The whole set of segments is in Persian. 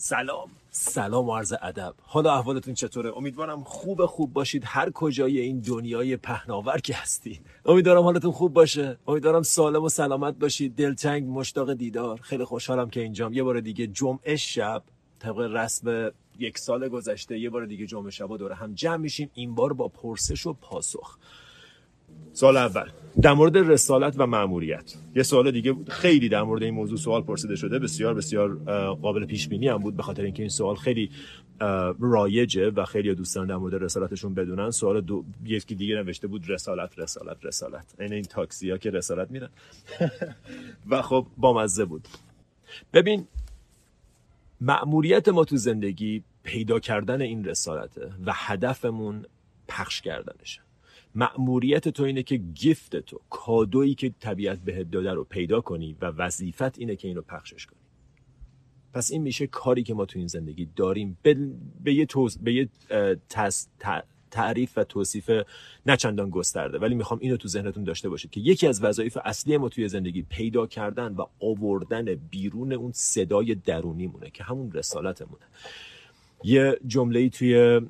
سلام. سلام و عرض ادب. حالا احوالتون چطوره؟ امیدوارم خوب خوب باشید. هر کجای این دنیای پهناور که هستید. امیدوارم حالتون خوب باشه. امیدوارم سالم و سلامت باشید. دلتنگ مشتاق دیدار. خیلی خوشحالم که اینجام. یه بار دیگه جمعه شب طبق رسم یک سال گذشته یه بار دیگه جمعه شب دوره هم جمع میشیم. این بار با پرسش و پاسخ. سال اول. در مورد رسالت و مأموریت. یه سوال دیگه بود. خیلی در مورد این موضوع سوال پرسیده شده. بسیار بسیار قابل پیش بینی هم بود به خاطر اینکه این سوال خیلی رایجه و خیلی دوستان در مورد رسالتشون بدونن. سوال دو یکی دیگه نوشته بود رسالت رسالت رسالت. این این تاکسی ها که رسالت میدن. و خب بامزه بود. ببین مأموریت ما تو زندگی پیدا کردن این رسالته و هدفمون پخش کردنشه. مأموریت تو اینه که گیفت تو کادویی که طبیعت بهت داده رو پیدا کنی و وظیفت اینه که اینو پخشش کنی. پس این میشه کاری که ما تو این زندگی داریم. به, به یه, توز... به یه تعریف و توصیف نه چندان گسترده. ولی می‌خوام اینو تو ذهنتون داشته باشید که یکی از وظایف اصلی ما توی زندگی پیدا کردن و آوردن بیرون اون صدای درونی مونه که همون رسالتمونه. یه جمله توی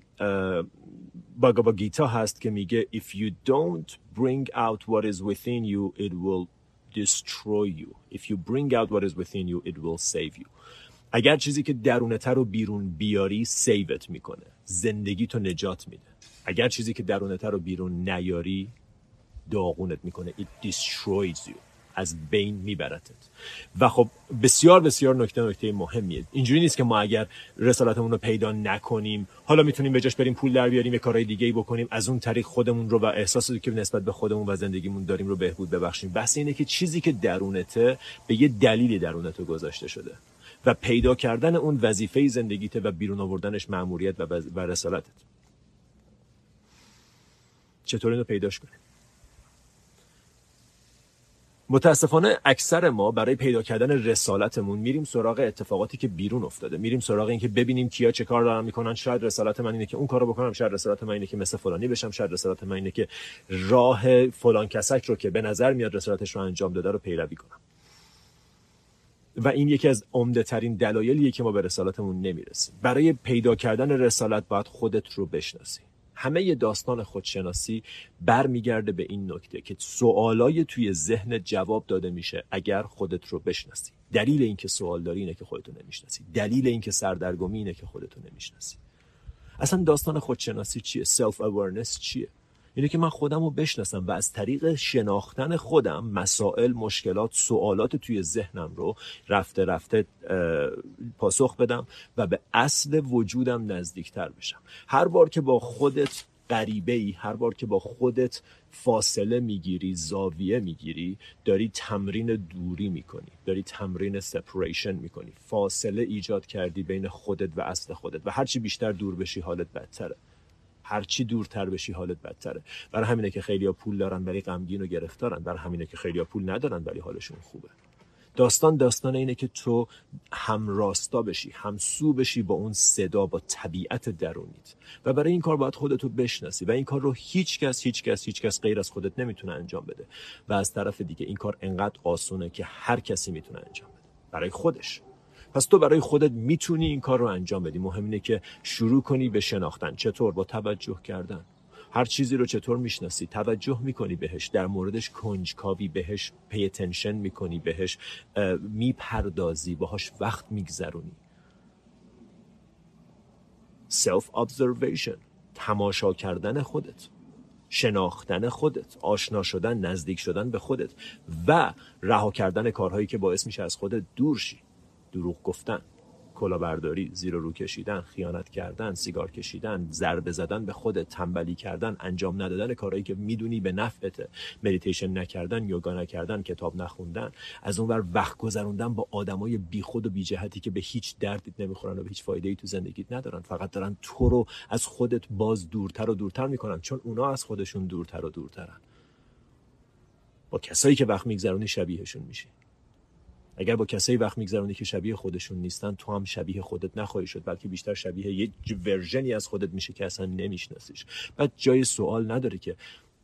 باگابا گیتا هست که میگه if you don't bring out what is within you it will destroy you. If you bring out what is within you it will save you. اگر چیزی که درونتر رو بیرون بیاری سیوت می‌کنه. زندگی تو نجات میده. اگر چیزی که درونتر رو بیرون نیاری داغونت می‌کنه. It destroys you. از بین میبرتت. و خب بسیار بسیار نکته نکته مهمیه. اینجوری نیست که ما اگر رسالتمون رو پیدا نکنیم حالا می‌تونیم به جاش بریم پول در بیاریم یه کارهای دیگه ای بکنیم از اون طریق خودمون رو و احساسی که نسبت به خودمون و زندگیمون داریم رو بهبود ببخشیم. بس اینه که چیزی که درونته به یه دلیلی درونت گذاشته شده و پیدا کردن اون وظیفه زندگیته و بیرون آوردنش مأموریت و, و رسالتت. چطور اینو پیداش کنیم؟ متاسفانه اکثر ما برای پیدا کردن رسالتمون میریم سراغ اتفاقاتی که بیرون افتاده. میریم سراغ اینکه ببینیم کیا چه کار دارن می‌کنن. شاید رسالت من اینه که اون کارو بکنم شاید رسالت من اینه که مثل فلانی بشم شاید رسالت من اینه که راه فلان کسک رو که به نظر میاد رسالتش رو انجام داده رو پیروی کنم. و این یکی از عمده ترین دلایلیه که ما به رسالتمون نمی‌رسیم. برای پیدا کردن رسالت باید خودت رو بشناسی. همه داستان خودشناسی برمیگرده به این نکته که سوالای توی ذهن جواب داده میشه اگر خودت رو بشناسی. دلیل اینکه سوال داری اینه که خودتو نمی‌شناسی. دلیل اینکه سردرگمی اینه که خودتو نمی‌شناسی. اصلا داستان خودشناسی چیه؟ self awareness چیه؟ اینه که من خودم رو بشناسم و از طریق شناختن خودم مسائل مشکلات سوالات توی ذهنم رو رفته رفته پاسخ بدم و به اصل وجودم نزدیکتر بشم. هر بار که با خودت غریبه ای هر بار که با خودت فاصله می‌گیری زاویه می‌گیری داری تمرین دوری می‌کنی داری تمرین separation می‌کنی. فاصله ایجاد کردی بین خودت و اصل خودت و هرچی بیشتر دور بشی حالت بدتره. هرچی دورتر بشی حالت بدتره. برای همینه که خیلیا پول دارن ولی غمگین و گرفتارن. برای همینه که خیلیا پول ندارن ولی حالشون خوبه. داستان داستان اینه که تو همراستا بشی همسو بشی با اون صدا با طبیعت درونیت. و برای این کار باید خودتو بشناسی و این کار رو هیچ کس هیچ کس هیچ کس غیر از خودت نمی‌تونه انجام بده. و از طرف دیگه این کار انقدر آسونه که هر کسی می‌تونه انجام بده. برای خودش. پس تو برای خودت می‌تونی این کار رو انجام بدی. مهم اینه که شروع کنی به شناختن. چطور؟ با توجه کردن. هر چیزی رو چطور می‌شناسی؟ توجه می‌کنی بهش. در موردش کنجکاوی بهش. pay attention می‌کنی بهش. می‌پردازی. باهاش وقت میگذرونی. self observation تماشا کردن خودت. شناختن خودت. آشنا شدن نزدیک شدن به خودت. و رها کردن کارهایی که باعث میشه از خودت دور شی. دروغ گفتن کلاهبرداری زیر رو کشیدن خیانت کردن سیگار کشیدن ضربه زدن به خود تنبلی کردن انجام ندادن کارهایی که می‌دونی به نفعته. مدیتیشن نکردن یوگا نکردن کتاب نخوندن. از اون ور وقت گذروندن با آدمای بیخود و بیجهتی که به هیچ دردی نمی‌خورن و به هیچ فایده ای تو زندگیت ندارن. فقط دارن تو رو از خودت باز دورتر و دورتر می‌کنن چون اونا از خودشون دورتر و دورترن. با کسایی که وقت میگذرونی شبیهشون میشی. اگر با کسایی وقت میگذرونی که شبیه خودشون نیستن تو هم شبیه خودت نخواهی شد بلکه بیشتر شبیه یه version ی از خودت میشه که اصلا نمیشناسیش. بعد جای سوال نداره که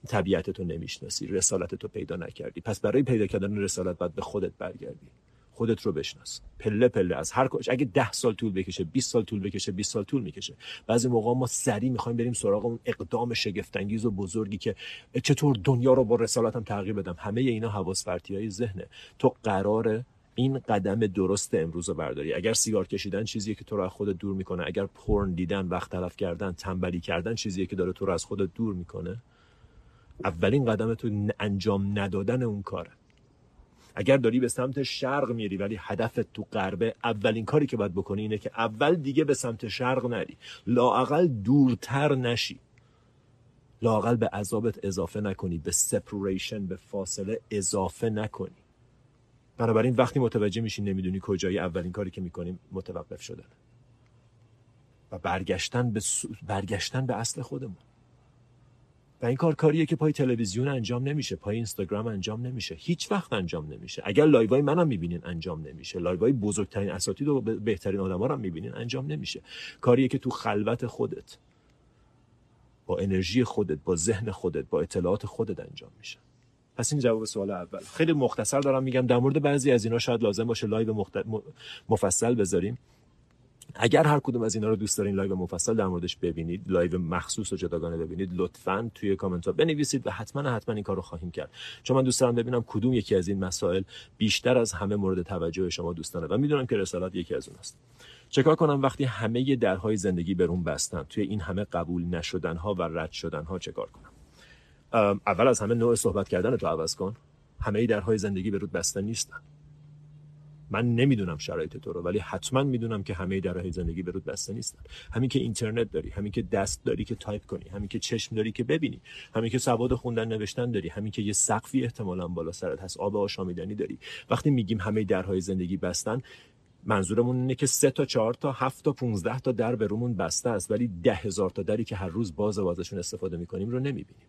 طبیعت تو نمی‌شناسی رسالت تو پیدا نکردی. پس برای پیدا کردن رسالت باید به خودت برگردی. خودت رو بشناس. پله پله از هر کاش اگه ده سال طول بکشه 20 سال طول بکشه 20 سال طول می‌کشه. بعضی موقع ما سریع می‌خوایم بریم سراغ اون اقدام شگفت و بزرگی که چطور دنیا رو با رسالتم تغییر بدم. همه اینا حواس های ذهنه. تو قراره این قدم درست امروز رو برداری. اگر سیگار کشیدن چیزیه که تو رو از خودت دور می‌کنه. اگر پرن دیدن وقت تلف کردن تنبلی کردن چیزیه که داره تو رو از خودت دور می‌کنه. اولین قدم تو انجام ندادن اون کاره. اگر داری به سمت شرق میری ولی هدفت تو غربه اولین کاری که باید بکنی اینه که اول دیگه به سمت شرق نری. لاقل دورتر نشی. لاقل به عذابت اضافه نکنی. به سپریشن به فاصله اضافه نکنی. بنابراین وقتی متوجه میشی نمی‌دونی کجایی اولین کاری که می‌کنیم متوقف شدن. و برگشتن به, برگشتن به اصل خودمون. و این کار کاریه که پای تلویزیون انجام نمیشه پای اینستاگرام انجام نمیشه. هیچ وقت انجام نمیشه. اگر لایوهای منم می‌بینین انجام نمیشه. لایوهای بزرگترین اساتید و بهترین آدما رو می‌بینین انجام نمیشه. کاریه که تو خلوت خودت با انرژی خودت با ذهن خودت با اطلاعات خودت انجام میشه. پس این جواب سوال اول. خیلی مختصر دارم میگم. در مورد بعضی از اینا شاید لازم باشه لایو مخت... مفصل بذاریم. اگر هر کدوم از اینا رو دوست دارین لایو مفصل در موردش ببینید لایو مخصوص و جداگانه ببینید لطفا توی کامنت ها بنویسید و حتما حتما این کار رو خواهیم کرد. چون من دوست دارم ببینم کدوم یکی از این مسائل بیشتر از همه مورد توجه شما دوستانه و می‌دونم که رسالت یکی از اوناست. چکار کنم وقتی همه درهای زندگی به روم بستن توی این همه قبول نشدن ها و رد شدن ها چکار کنم؟ اول از همه نوع صحبت کردن تو عوض کن. همه درهای زندگی به روت بسته نیستن. من نمی‌دونم شرایط تو رو ولی حتما می‌دونم که همه درهای زندگی به روت بسته نیستن. همین که اینترنت داری همین که دست داری که تایپ کنی همین که چشم داری که ببینی همین که سواد خوندن نوشتن داری همین که یه سقفی احتمالا بالا سرت هست آب آشامیدنی داری. وقتی میگیم همه درهای زندگی بستن منظورمون اینه که سه تا چهار تا هفت تا 15 تا در به رومون بسته است ولی ده هزار تا دری که هر روز باز و ازشون استفاده می‌کنیم رو نمی‌بینیم.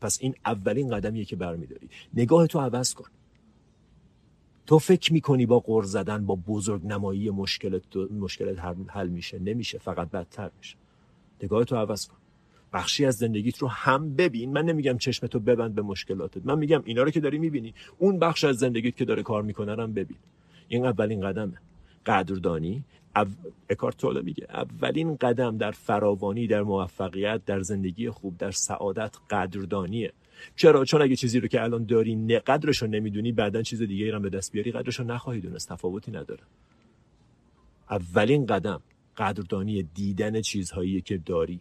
پس این اولین قدمیه که برمیداری. نگاه تو عوض کن. تو فکر می‌کنی با قرض زدن با بزرگ نمایی مشکلت مشکلت حل میشه؟ نمیشه فقط بدتر میشه. نگاه تو عوض کن. بخشی از زندگیت رو هم ببین. من نمیگم چشم تو ببند به مشکلاتت. من میگم اینا رو که داری می‌بینی اون بخش از زندگیت که داره کار می‌کنه رو هم ببین. این اولین قدمه. قدردانی او... اکارتوله میگه. اولین قدم در فراوانی در موفقیت در زندگی خوب در سعادت قدردانیه. چرا؟ چون اگه چیزی رو که الان داری قدرش رو نمی‌دونی بعدا چیز دیگه رو به دست بیاری قدرش رو نخواهی دونست تفاوتی نداره. اولین قدم قدردانی دیدن چیزهایی که داری.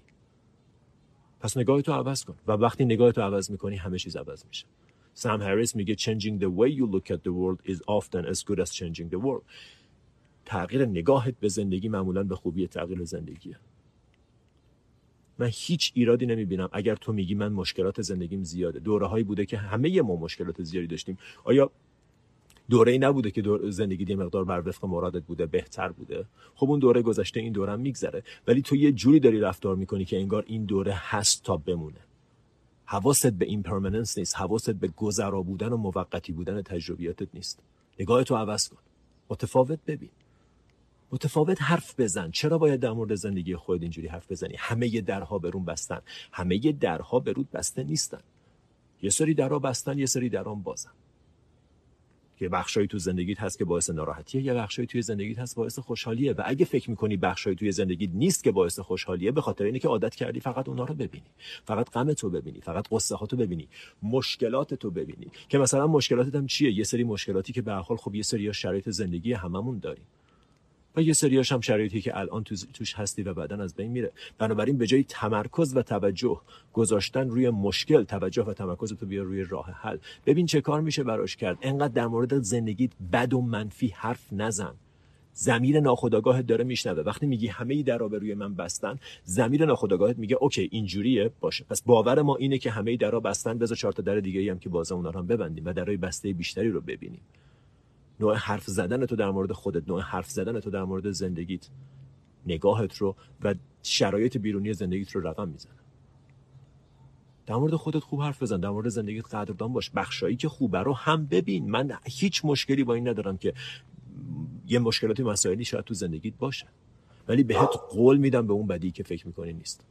پس نگاه تو عوض کن. و وقتی نگاه تو عوض می‌کنی همه چیز عوض میشه. سام هریس میگه changing the way you look at the world is often as good as changing the world. تغییر نگاهت به زندگی معمولا به خوبی تغییر زندگیه. من هیچ ایرادی نمی‌بینم. اگر تو میگی من مشکلات زندگیم زیاده. دوره هایی بوده که همه ما مشکلات زیادی داشتیم. آیا دوره ای نبوده که دور زندگی یه مقدار بر وفق مرادت بوده بهتر بوده؟ خب اون دوره گذشته این دوره هم میگذره. ولی تو یه جوری داری رفتار می‌کنی که انگار این دوره هست تا بمونه. حواست به این پرمننس نیست. حواست به گذرا بودن و موقتی بودن تجربیاتت نیست. نگاه تو عوض کن. متفاوت ببین. متفاوت حرف بزن. چرا باید در مورد زندگی خود اینجوری حرف بزنی؟ همه درها برون بستن. همه درها به رود بسته نیستن. یه سری درها بستن یه سری درام بازن. که بخشایی تو زندگیت هست که باعث ناراحتیه یا بخشایی توی زندگیت هست باعث خوشحالیه. و اگه فکر می‌کنی بخشایی توی زندگیت نیست که باعث خوشحالیه به خاطر اینه که عادت کردی فقط اونا رو ببینی. فقط غم تو ببینی فقط قصه ها تو ببینی مشکلات تو ببینی. که مثلا مشکلاتت هم چیه؟ یه سری مشکلاتی که به حال خب یه سری شرایط زندگی هممون داریم. و یه سریاش هم شرایطی که الان توش هستی و بعدا از بین میره. بنابراین به جای تمرکز و توجه گذاشتن روی مشکل توجه و تمرکز تو بیار روی راه حل. ببین چه کار میشه براش کرد. انقدر در مورد زندگیت بد و منفی حرف نزن. زمیر ناخودآگاهت داره میشنوه. وقتی میگی همه ای در روی من بستن زمیر ناخودآگاهت میگه اوکی اینجوریه باشه. پس باور ما اینه که همه ای درا بستن بذار چهار تا در دیگه هم که بازه اونا رو هم ببندیم و درای بسته بیشتری رو ببینیم. نوع حرف زدن تو در مورد خودت نوع حرف زدن تو در مورد زندگیت نگاهت رو و شرایط بیرونی زندگیت رو رقم می‌زنه. در مورد خودت خوب حرف بزن در مورد زندگیت قدردان باش. بخشایی که خوبه رو هم ببین. من هیچ مشکلی با این ندارم که یه مشکلاتی مسائلی شاید تو زندگیت باشه. ولی بهت قول میدم به اون بدی که فکر می‌کنی نیست.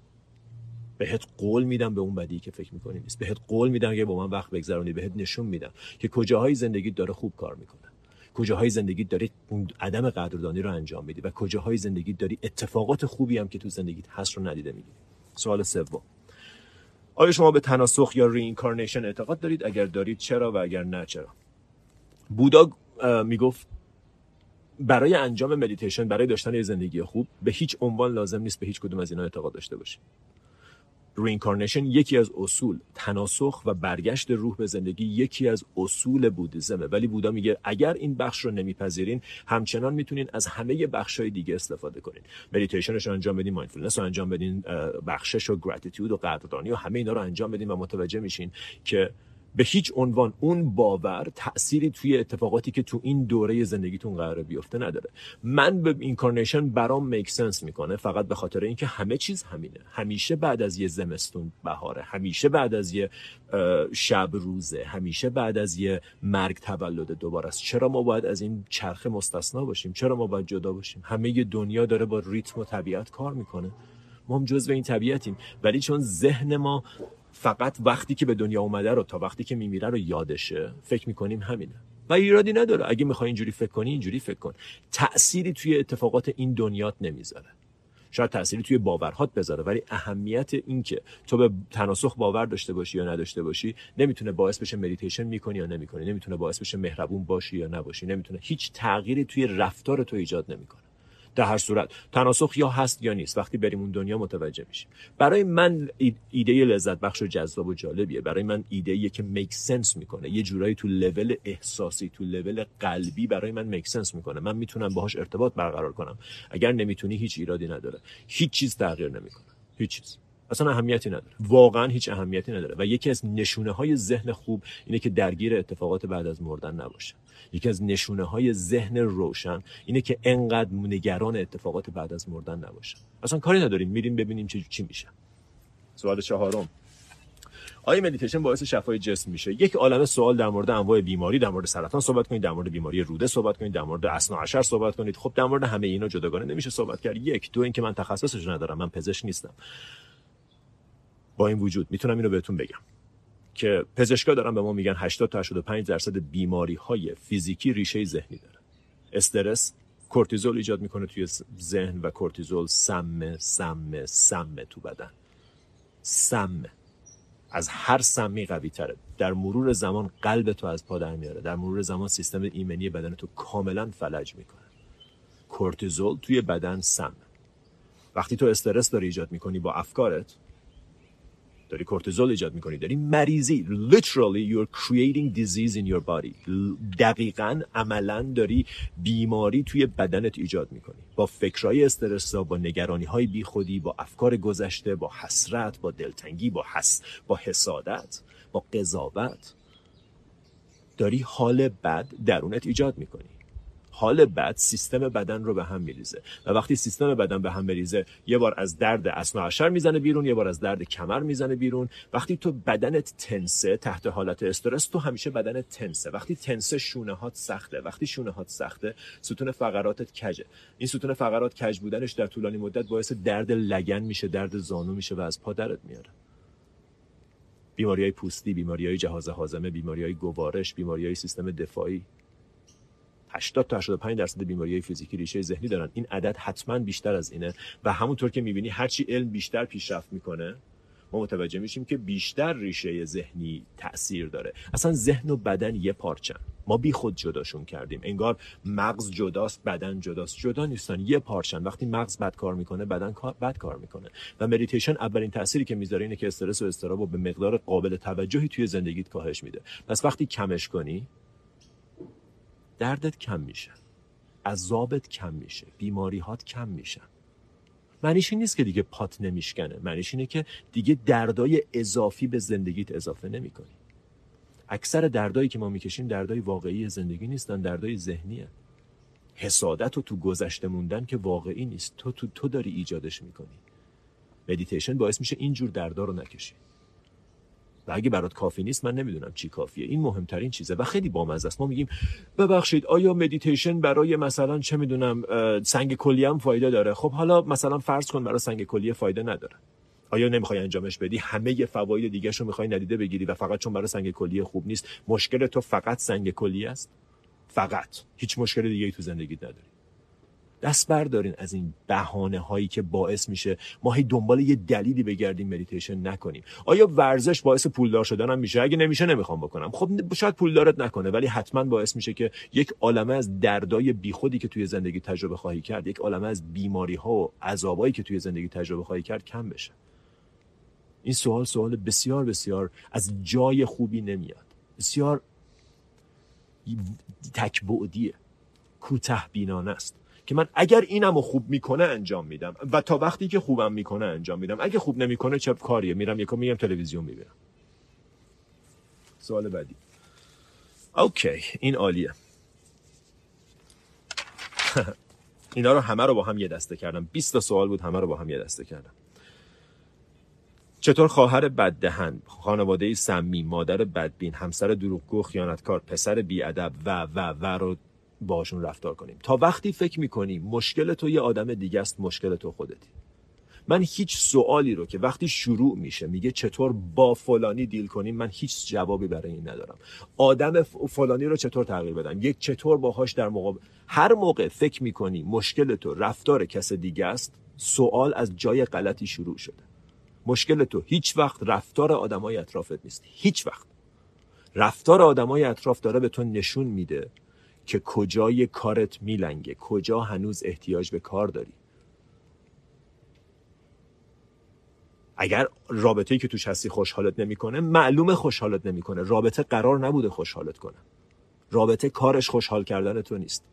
بهت قول میدم به اون بدی که فکر می‌کنی نیست. بهت قول میدم که با من وقت بگذرونی. بهت نشون میدم که کجاهای زندگیت داره خوب کار می‌کنه. کجاهای زندگی داری اون عدم قدردانی رو انجام میدی و کجاهای زندگی داری اتفاقات خوبی هم که تو زندگیت هست رو ندیده می‌گیری سوال سوم. آیا شما به تناسخ یا reincarnation اعتقاد دارید؟ اگر دارید چرا و اگر نه چرا؟ بودا می‌گفت برای انجام مدیتیشن برای داشتن یه زندگی خوب به هیچ عنوان لازم نیست به هیچ کدوم از اینا اعتقاد داشته باشید reincarnation یکی از اصول تناسخ و برگشت روح به زندگی یکی از اصول بودیزمه. ولی بودا میگه اگر این بخش رو نمیپذیرین همچنان می‌تونین از همه بخش های دیگه استفاده کنین. meditationش رو انجام بدین mindfulness رو انجام بدین بخشش و gratitude و قدردانی و همه اینا رو انجام بدین و متوجه میشین که به هیچ عنوان اون باور تأثیری توی اتفاقاتی که تو این دوره زندگیتون قرار بیفته نداره. من reincarnation برام make sense می‌کنه فقط به خاطر اینکه همه چیز همینه. همیشه بعد از یه زمستون بهاره همیشه بعد از یه شب روزه همیشه بعد از یه مرگ تولد دوباره است. چرا ما باید از این چرخه مستثنا باشیم؟ چرا ما باید جدا باشیم؟ همه دنیا داره با ریتم و طبیعت کار می‌کنه. ما هم جزو این طبیعتیم. ولی چون ذهن ما فقط وقتی که به دنیا اومده رو تا وقتی که میمیره رو یادشه. فکر می‌کنیم همینه. و ایرادی نداره. اگه می‌خوای اینجوری فکر کنی اینجوری فکر کن. تأثیری توی اتفاقات این دنیات نمی‌ذاره. شاید تأثیری توی باورهات بذاره ولی اهمیت این که تو به تناسخ باور داشته باشی یا نداشته باشی نمی‌تونه باعث بشه مدیتیشن می‌کنی یا نمی‌کنی. نمی‌تونه باعث بشه مهربون باشی یا نباشی. نمی‌تونه. هیچ تغییری توی رفتار تو ایجاد نمی‌کنه. در هر صورت. تناسخ یا هست یا نیست. وقتی بریم اون دنیا متوجه میشیم. برای من ایده لذت بخش و جذاب و جالبیه. برای من ایده که make sense می‌کنه. یه جورایی تو لول احساسی تو لول قلبی برای من make sense می‌کنه. من می‌تونم باهاش ارتباط برقرار کنم. اگر نمی‌تونی هیچ ایرادی نداره. هیچ چیز تغییر نمی‌کنه. هیچ چیز. اصلا اهمیتی نداره. واقعا هیچ اهمیتی نداره. و یکی از نشونه های ذهن خوب اینه که درگیر اتفاقات بعد از مردن نباشه. یکی از نشونه های ذهن روشن اینه که انقدر نگران اتفاقات بعد از مردن نباشه. اصلا کاری نداریم میریم ببینیم چی میشه. سوال چهارم. آیا مدیتیشن باعث شفای جسم میشه؟ یک عالم سوال در مورد انواع بیماری در مورد سرطان صحبت کنید در مورد بیماری روده صحبت کنید در مورد اثنی‌عشر صحبت کنید. خب در مورد همه اینا جداگانه نمیشه صحبت کرد. یک دو اینکه من تخصصش ندارم من پزشک نیستم. با این وجود می‌تونم اینو بهتون بگم. که پزشکا دارن به ما میگن 80 تا 85 درصد بیماری های فیزیکی ریشه ذهنی داره. استرس کورتیزول ایجاد می‌کنه توی ذهن و کورتیزول سم سم سم تو بدن. سم از هر سمی قوی تره. در مرور زمان قلب تو از پا در میاره. در مرور زمان سیستم ایمنی بدن تو کاملا فلج می‌کنه. کورتیزول توی بدن سم وقتی تو استرس داری ایجاد می‌کنی با افکارت داری کورتیزول ایجاد می‌کنی داری مریضی. Literally you're creating disease in your body. دقیقا عملا داری بیماری توی بدنت ایجاد می‌کنی. با فکرهای استرس با نگرانی های بی خودی با افکار گذشته با حسرت با دلتنگی با حس با حسادت با قضاوت. داری حال بد درونت ایجاد می‌کنی. حال بد سیستم بدن رو به هم میریزه. و وقتی سیستم بدن به هم میریزه یه بار از درد اسنا می‌زنه بیرون یه بار از درد کمر می‌زنه بیرون. وقتی تو بدنت تنسه تحت حالت استرس تو همیشه بدنت تنسه. وقتی تنسه شونه هات سخته. وقتی شونه هات سخته ستون فقراتت کجه. این ستون فقرات کج بودنش در طولانی مدت باعث درد لگن میشه درد زانو میشه و از پا درت میاره. بیماری های پوستی بیماری های جهاز هاضمه بیماری های گوارش بیماری های سیستم دفاعی. 80 تا 85 درصد بیماری فیزیکی ریشه ذهنی دارن. این عدد حتما بیشتر از اینه. و همونطور که می‌بینی هرچی علم بیشتر پیشرفت می‌کنه ما متوجه میشیم که بیشتر ریشه ذهنی تاثیر داره. اصلا ذهن و بدن یه پارچن. ما بی خود جداشون کردیم. انگار مغز جداست بدن جداست. جدا نیستن یه پارچن. وقتی مغز بد کار می‌کنه بدن بد کار می‌کنه. و مدیتیشن اولین تأثیری که می‌ذاره اینه که استرس و اضطراب رو به مقدار قابل توجهی توی زندگیت کاهش میده. پس وقتی کمش کنی دردت کم میشه. عذابت کم میشه. بیماریهات کم میشن معنیش این نیست که دیگه پات نمیشکنه. معنیش اینه که دیگه دردای اضافی به زندگیت اضافه نمی‌کنی. اکثر دردایی که ما می‌کشیم دردای واقعی زندگی نیستن دردای ذهنیه. حسادت و تو گذشته موندن که واقعی نیست. تو تو تو داری ایجادش می‌کنی. مدیتیشن باعث میشه اینجور دردا رو نکشی. و اگه برات کافی نیست من نمی‌دونم چی کافیه. این مهمترین چیزه و خیلی بامزه است. ما میگیم ببخشید آیا مدیتیشن برای مثلا چه می‌دونم سنگ کلیه هم فایده داره؟ خب حالا مثلا فرض کن برای سنگ کلیه فایده نداره. آیا نمی‌خوای انجامش بدی؟ همه فواید دیگه رو می‌خوای ندیده بگیری و فقط چون برای سنگ کلیه خوب نیست مشکل تو فقط سنگ کلیه است؟ فقط. هیچ مشکل دیگه ای تو زندگیت نداری. دست بردارین از این بهانه هایی که باعث میشه ما هی دنبال یه دلیلی بگردیم مدیتیشن نکنیم. آیا ورزش باعث پولدار شدنم میشه؟ اگه نمیشه نمی‌خوام بکنم. خب شاید پولدارت نکنه ولی حتما باعث میشه که یک عالمه از دردای بیخودی که توی زندگی تجربه خواهی کرد یک عالمه از بیماری ها و عذابایی که توی زندگی تجربه خواهی کرد کم بشه. این سوال سوال بسیار بسیار از جای خوبی نمیاد. بسیار تکبعدیه. کوته بینانه است. که من اگر اینم خوب می‌کنه انجام میدم. و تا وقتی که خوبم می‌کنه انجام میدم. اگه خوب نمی‌کنه چه کاریه؟ میرم یکم میگم تلویزیون می‌بینم. سوال بعدی. اوکی این عالیه. اینا رو همه رو با هم یه دسته کردم. 20 تا سوال بود همه رو با هم یه دسته کردم. چطور خواهر بددهن خانواده سمی مادر بدبین همسر دروغگو خیانتکار پسر بیادب و و و رو باشون رفتار کنیم. تا وقتی فکر می‌کنی مشکل تو یه آدم دیگه است مشکل تو خودتی. من هیچ سوالی رو که وقتی شروع میشه میگه چطور با فلانی دیل کنیم من هیچ جوابی برای این ندارم. آدم فلانی رو چطور تغییر بدم؟ یک چطور باهاش در موقع هر موقع فکر می‌کنی مشکل تو رفتار کس دیگه است سوال از جای غلطی شروع شده. مشکل تو هیچ وقت رفتار آدمای اطرافت نیست. هیچ وقت. رفتار آدمای اطراف داره به تو نشون میده که کجای کارت میلنگه کجا هنوز احتیاج به کار داری. اگر رابطه‌ای که توش هستی خوشحالت نمی‌کنه معلومه خوشحالت نمی‌کنه. رابطه قرار نبوده خوشحالت کنه. رابطه کارش خوشحال کردن تو نیست.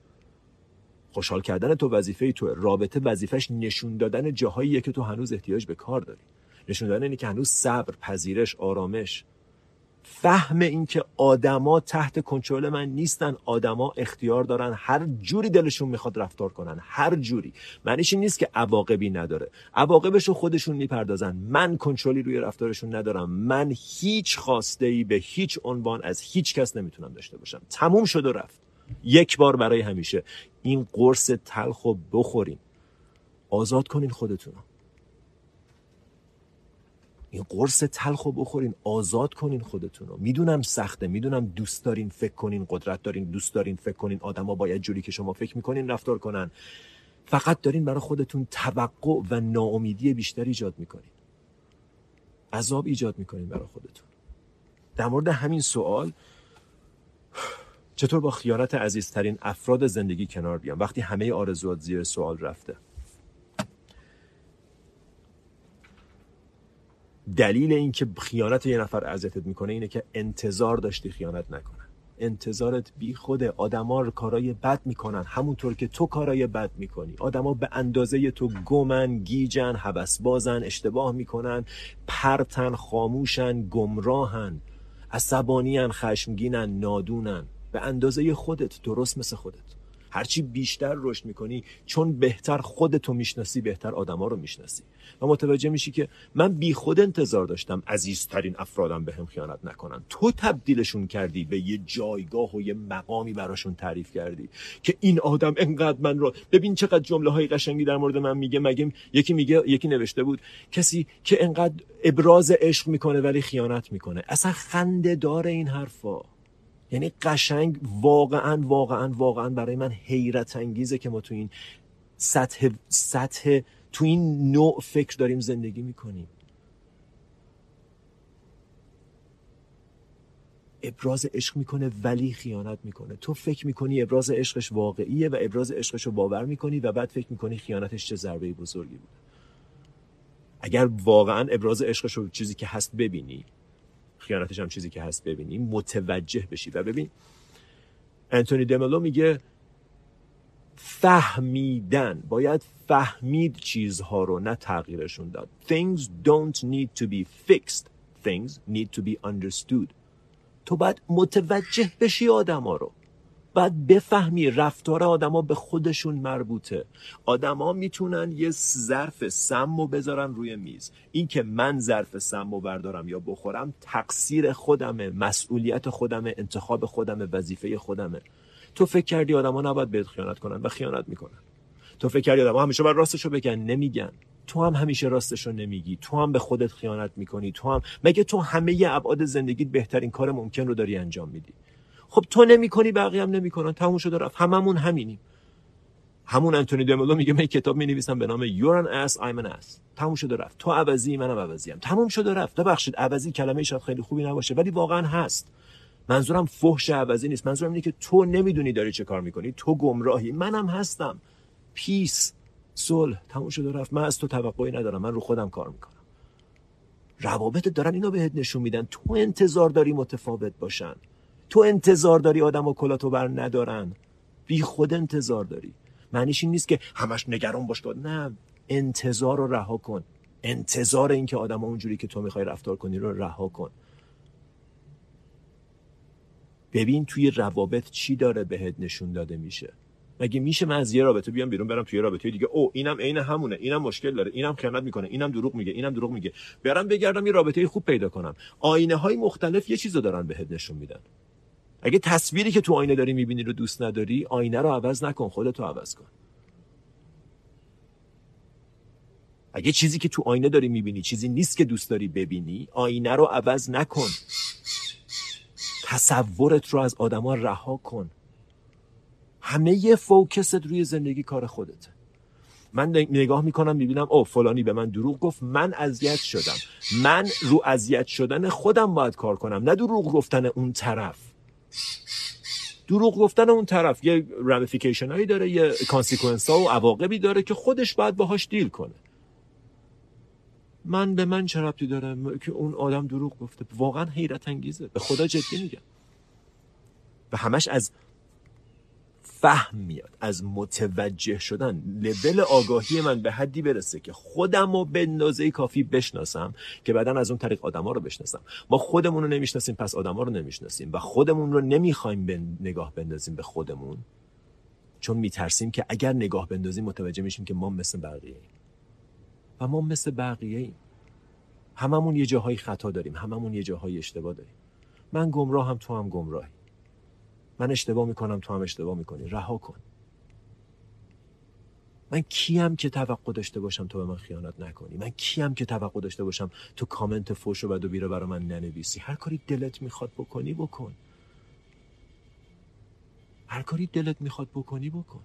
خوشحال کردن تو وظیفه تو رابطه وظیفش نشون دادن جاهایی که تو هنوز احتیاج به کار داری. نشون دادن اینه که هنوز صبر پذیرش آرامش. فهم این که آدما تحت کنترل من نیستن آدما اختیار دارن هر جوری دلشون می‌خواد رفتار کنن هر جوری. معنیش این نیست که عواقبی نداره. عواقبش رو خودشون می‌پردازن. من کنترلی روی رفتارشون ندارم. من هیچ خواسته ای به هیچ عنوان از هیچ کس نمی‌تونم داشته باشم. تموم شد و رفت. یک بار برای همیشه. این قرص تلخ رو بخورین. آزاد کنین خودتون این قرص تلخ رو بخورین آزاد کنین خودتون رو. می‌دونم سخته می‌دونم دوست دارین فکر کنین قدرت دارین دوست دارین فکر کنین آدما باید جوری که شما فکر می‌کنین رفتار کنن. فقط دارین برای خودتون توقع و ناامیدی بیشتر ایجاد می‌کنین. عذاب ایجاد می‌کنین برای خودتون. در مورد همین سوال چطور با خیانت عزیزترین افراد زندگی کنار بیام؟ وقتی همه آرزوات زیر سوال رفته. دلیل اینکه خیانت یه نفر اذیتت می‌کنه اینه که انتظار داشتی خیانت نکنه. انتظارت بی خوده آدما کارای بد می‌کنن. همونطور که تو کارای بد می‌کنی. آدما به اندازه تو گمن گیجن بازن اشتباه می‌کنن پرتن خاموشن گمراهن عصبانیان خشمگینن نادونن. به اندازه خودت درست مثل خودت. هرچی بیشتر رشد می‌کنی چون بهتر خودتو می‌شناسی بهتر آدما رو می‌شناسی. و متوجه میشی که من بی خود انتظار داشتم عزیزترین افرادم به هم خیانت نکنن. تو تبدیلشون کردی به یه جایگاه و یه مقامی براشون تعریف کردی که این آدم انقدر من رو ببین چقدر جمله های قشنگی در مورد من میگه. مگه یکی میگه یکی نوشته بود کسی که انقدر ابراز عشق می‌کنه ولی خیانت می‌کنه. اصلا خنده داره این حرفا. یعنی قشنگ واقعا واقعا واقعا برای من حیرت انگیزه که ما تو این سطح سطح تو این نوع فکر داریم زندگی می‌کنیم. ابراز عشق می‌کنه ولی خیانت می‌کنه. تو فکر می‌کنی ابراز عشقش واقعیه و ابراز عشقش رو باور می‌کنی و بعد فکر می‌کنی خیانتش چه ضربه بزرگی بود اگر واقعا ابراز عشقش رو چیزی که هست ببینی خیانتش هم چیزی که هست ببینی متوجه بشی. و ببین انتونی دملو میگه فهمیدن باید فهمید چیزها رو نه تغییرشون داد. Things don't need to be fixed. Things need to be understood. تو باید متوجه بشی آدما رو. باید بفهمی رفتار آدما به خودشون مربوطه. آدما می‌تونن یه ظرف سم و بذارن روی میز. این که من ظرف سم و بردارم یا بخورم تقصیر خودمه مسئولیت خودمه انتخاب خودمه وظیفه خودمه. تو فکر کردی آدما نباید بهت خیانت کنن و خیانت می‌کنن. تو فکر کردی آدما همیشه باید راستشو بگن نمیگن. تو هم همیشه راستشو نمیگی. تو هم به خودت خیانت می‌کنی. تو هم مگه تو همه ابعاد زندگیت بهترین کار ممکن رو داری انجام میدی؟ خب تو نمی‌کنی بقیه هم نمی‌کنن. تموم شده رفت. هممون همینیم. همون انتونی دملو میگه من کتاب می نویسم به نام ass I'm an ass. تموم شده رفت. تو عوضی منم عوضیم. تموم شده رفت. ببخشید عوضی کلمه شاید خیلی خوبی نباشه ولی واقعا هست. منظورم فحش عوضی نیست. منظورم اینه که تو نمی‌دونی داری چه کار می‌کنی. تو گمراهی. منم هستم. پیس صلح. تموم شده رفت. من از تو توقعی ندارم. من رو خودم کار می‌کنم. روابط دارن اینو بهت نشون میدن. تو انتظار داری متفاوت باشن. تو انتظار داری آدم و کلاتو بر ندارن. بی خود انتظار داری. معنیش این نیست که همش نگران باش نه انتظار رو رها کن. انتظار اینکه آدم اونجوری که تو می‌خوای رفتار کنی رو رها کن. ببین توی روابط چی داره بهت نشون داده میشه. مگه میشه من از یه رابطه بیام بیرون برم توی رابطه دیگه؟ او اینم عین همونه. اینم مشکل داره. اینم خیانت می‌کنه. اینم دروغ میگه. اینم دروغ میگه. برم بگردم یه رابطه خوب پیدا کنم. آینه های مختلف یه چیزو دارن بهت نشون میدن. اگه تصویری که تو آینه داری می‌بینی رو دوست نداری آینه رو عوض نکن خودتو عوض کن. اگه چیزی که تو آینه داری می‌بینی چیزی نیست که دوست داری ببینی آینه رو عوض نکن. تصورت رو از آدما رها کن. همه فوکست روی زندگی کار خودته. من نگاه می‌کنم می‌بینم اوه فلانی به من دروغ گفت من اذیت شدم. من رو اذیت شدن خودم باید کار کنم نه دروغ گفتن اون طرف. دروغ گفتن اون طرف. یه ramification هایی داره یه consequence ها و عواقبی داره که خودش باید باهاش deal کنه. من به من چه ربطی داره؟ که اون آدم دروغ گفته. واقعا حیرت انگیزه. به خدا جدی میگم. و همش از فهم میاد. از متوجه شدن لول آگاهی من به حدی برسه که خودم رو به اندازه کافی بشناسم که بعدا از اون طریق آدما رو بشناسم. ما خودمون رو نمی‌شناسیم پس آدما رو نمی‌شناسیم و خودمون رو نمی‌خوایم به نگاه بندازیم به خودمون. چون میترسیم که اگر نگاه بندازیم متوجه میشیم که ما مثل بقیه ایم. و ما مثل بقیه ایم. هممون یه جاهای خطا داریم هممون یه جاهای اشتباه داریم. من گمراه هم تو هم گمراهی. من اشتباه می‌کنم تو هم اشتباه می‌کنی. رها کن. من کیم که توقع داشته باشم تو به من خیانت نکنی؟ من کیم که توقع داشته باشم تو کامنت فوش و بد و بیره برای من ننویسی؟ هر کاری دلت می‌خواد بکنی بکن. هر کاری دلت می‌خواد بکنی بکن.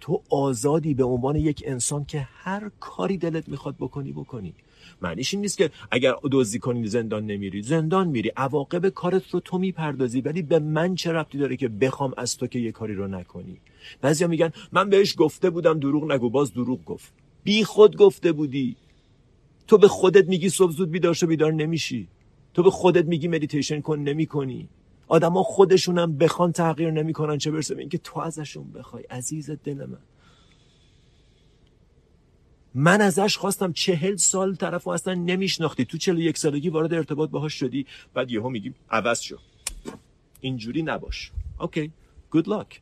تو آزادی به عنوان یک انسان که هر کاری دلت می‌خواد بکنی بکنی. معنیش این نیست که اگر دزدی کنی زندان نمیری. زندان میری عواقب کارت رو تو می‌پردازی ولی به من چه ربطی داره که بخوام از تو که یه کاری رو نکنی؟ بعضیا میگن من بهش گفته بودم دروغ نگو. باز دروغ گفت. بی خود گفته بودی. تو به خودت میگی صبح زود بیدار شو بیدار نمیشی. تو به خودت میگی مدیتیشن کن نمی‌کنی. آدما خودشونم بخوان تغییر نمی‌کنن چه برسه اینکه تو ازشون بخوای. عزیز دل من. من ازش خواستم چهل سال طرف اصلا نمیشناختی. تو چهل یک سالگی وارد ارتباط باهاش شدی. بعد یهو میگی عوض شو. اینجوری نباش. اوکی. گود لاک